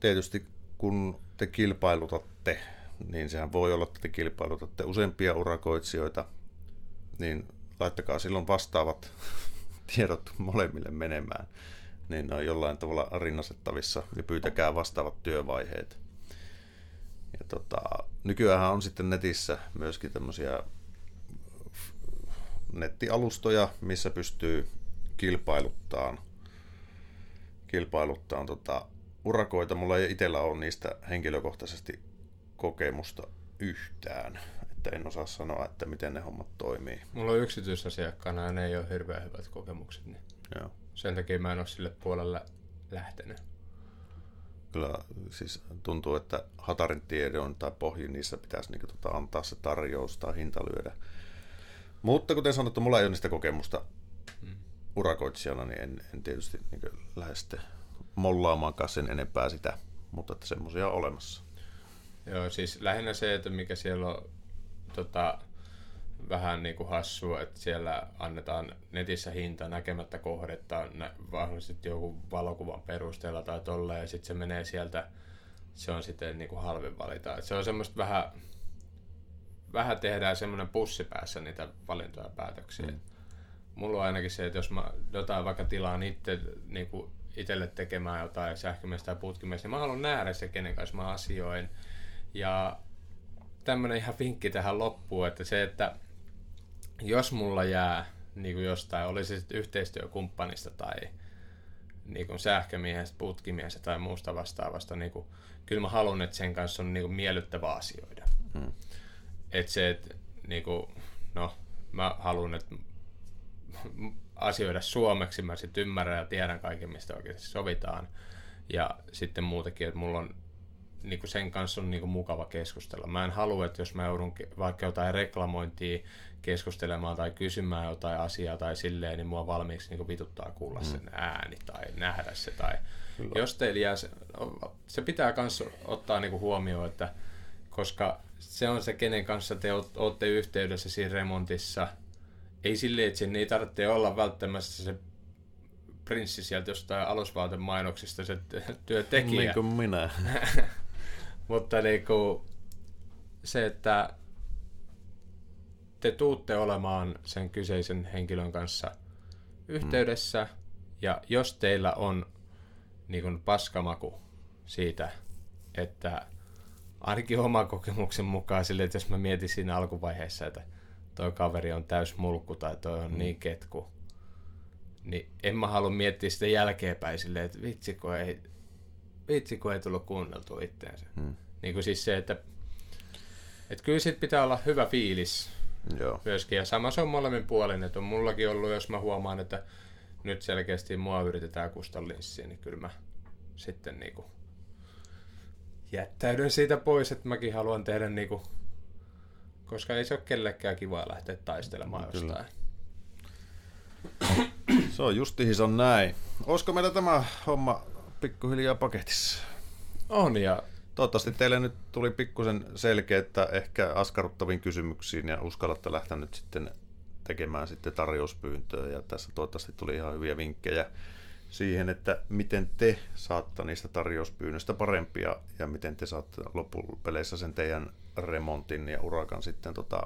tietysti kun te kilpailutatte, niin sehän voi olla, että te kilpailutatte useampia urakoitsijoita, niin laittakaa silloin vastaavat (laughs) tiedot molemmille menemään niin ne on jollain tavalla rinnastettavissa ja pyytäkää vastaavat työvaiheet. Ja tota, nykyään on sitten netissä myöskin tämmöisiä nettialustoja, missä pystyy kilpailuttaan, kilpailuttaan tota, urakoita. Mulla ei itsellä ole niistä henkilökohtaisesti kokemusta yhtään, että en osaa sanoa, että miten ne hommat toimii. Mulla on yksityisasiakkaana ja ne ei ole hirveän hyvät kokemukset. Niin. Joo. Sen takia mä en ole sille puolelle lähtenyt. Kyllä siis tuntuu, että hatarin tiede on tai pohjin, niissä pitäisi niin tota, antaa se tarjous tai hinta lyödä. Mutta kuten sanottu, mulla ei ole niistä kokemusta hmm. urakoitsijana, niin en, en tietysti niin lähde sitten mollaamaan sen enempää sitä, mutta että semmoisia on olemassa. Joo, siis lähinnä se, että mikä siellä on tota, vähän niin kuin hassua, että siellä annetaan netissä hinta näkemättä kohdetta mahdollisesti joku valokuvan perusteella tai tolleen, ja sitten se menee sieltä, se on sitten niin kuin halvin valita. Et se on semmoista vähän, vähän tehdään semmoinen pussi päässä niitä valintoja päätöksiä. Mm. Mulla on ainakin se, että jos mä jotain vaikka tilaan itse niin kuin itselle tekemään jotain sähkömiestä tai putkimiestä, niin mä haluan nähdä se, kenen kanssa mä asioin. Ja tämmöinen ihan vinkki tähän loppuun, että se, että jos mulla jää niin kuin jostain, oli se sitten yhteistyökumppanista tai niin kuin sähkömiehestä, putkimiehestä tai muusta vastaavasta, niin kuin, kyllä mä haluan, että sen kanssa on niin kuin miellyttävä asioida. Hmm. Että se, että niin kuin, no, mä haluan, että asioida suomeksi, mä sitten ymmärrän ja tiedän kaiken, mistä oikeasti sovitaan. Ja sitten muutenkin, että mulla on niin kuin sen kanssa on niin kuin mukava keskustella. Mä en halua, että jos mä joudun vaikka jotain reklamointia keskustelemaan tai kysymään jotain asiaa tai silleen, niin mua valmiiksi niin kuin vituttaa kuulla mm. sen ääni tai nähdä se. Tai Kyllä. jos teillä jää se, se pitää myös ottaa niin kuin huomioon, että koska se on se, kenen kanssa te olette yhteydessä siinä remontissa. Ei silleen, että sen ei tarvitse olla välttämättä se prinssi sieltä jostain alusvaatemainoksista se (laughs) työntekijä. Niin kuin minä. (laughs) Mutta niinku, se, että te tuutte olemaan sen kyseisen henkilön kanssa yhteydessä, mm. ja jos teillä on niin kuin paskamaku siitä, että ainakin oma kokemuksen mukaan sille, että jos mä mietin siinä alkuvaiheessa, että toi kaveri on täys mulkku tai toi on mm. niin ketku, niin en mä halua miettiä sitä jälkeenpäin silleen, että vitsi kun ei, vitsi kun ei tullut kuunneltua itteensä. Hmm. Niin kuin siis se, että, että kyllä sit pitää olla hyvä fiilis Joo. myöskin. Ja sama se on molemmin puolin, että on mullakin ollut, jos mä huomaan, että nyt selkeästi mua yritetään kustan linssiin, niin kyllä mä sitten niinku jättäydyn siitä pois, että mäkin haluan tehdä niinku, koska ei se ole kellekään kiva lähteä taistelemaan kyllä. jostain. Se on on näin. Olisiko meillä tämä homma pikkuhiljaa paketissa? On ja Toivottavasti teille nyt tuli pikkusen selkeitä ehkä askarruttaviin kysymyksiin ja uskallatte lähteä nyt sitten tekemään sitten tarjouspyyntöä ja tässä toivottavasti tuli ihan hyviä vinkkejä siihen, että miten te saatte niistä tarjouspyynnöistä parempia ja miten te saatte loppupeleissä sen teidän remontin ja urakan sitten tota,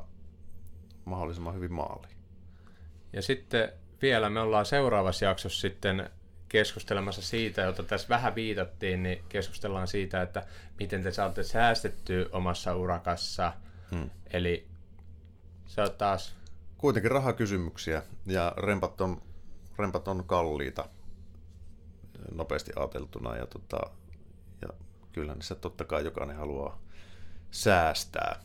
mahdollisimman hyvin maaliin. Ja sitten vielä me ollaan seuraavassa jaksossa sitten keskustelemassa siitä, jota tässä vähän viitattiin, niin keskustellaan siitä, että miten te saatte säästettyä omassa urakassa. Hmm. Eli se on taas... Kuitenkin rahakysymyksiä ja rempat on, rempat on kalliita nopeasti ajateltuna ja, tota, ja kyllä niissä totta kai jokainen haluaa säästää.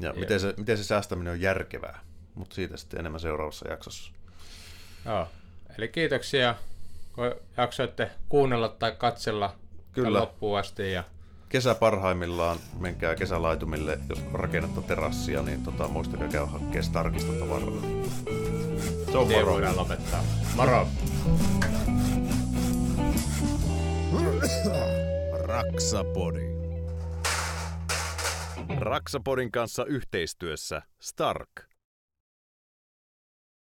Ja, ja. Miten, se, miten se säästäminen on järkevää, mutta siitä sitten enemmän seuraavassa jaksossa. Joo. Eli kiitoksia kun jaksoitte kuunnella tai katsella Kyllä. loppuun asti. Ja... Kesä parhaimmillaan, menkää kesälaitumille, jos rakennetta terassia, niin tota, muistakaa käydä hakemaan Starkista tavaraa. Se on moro. voidaan lopettaa. Moro! Raksapodi. Raksapodin kanssa yhteistyössä Stark.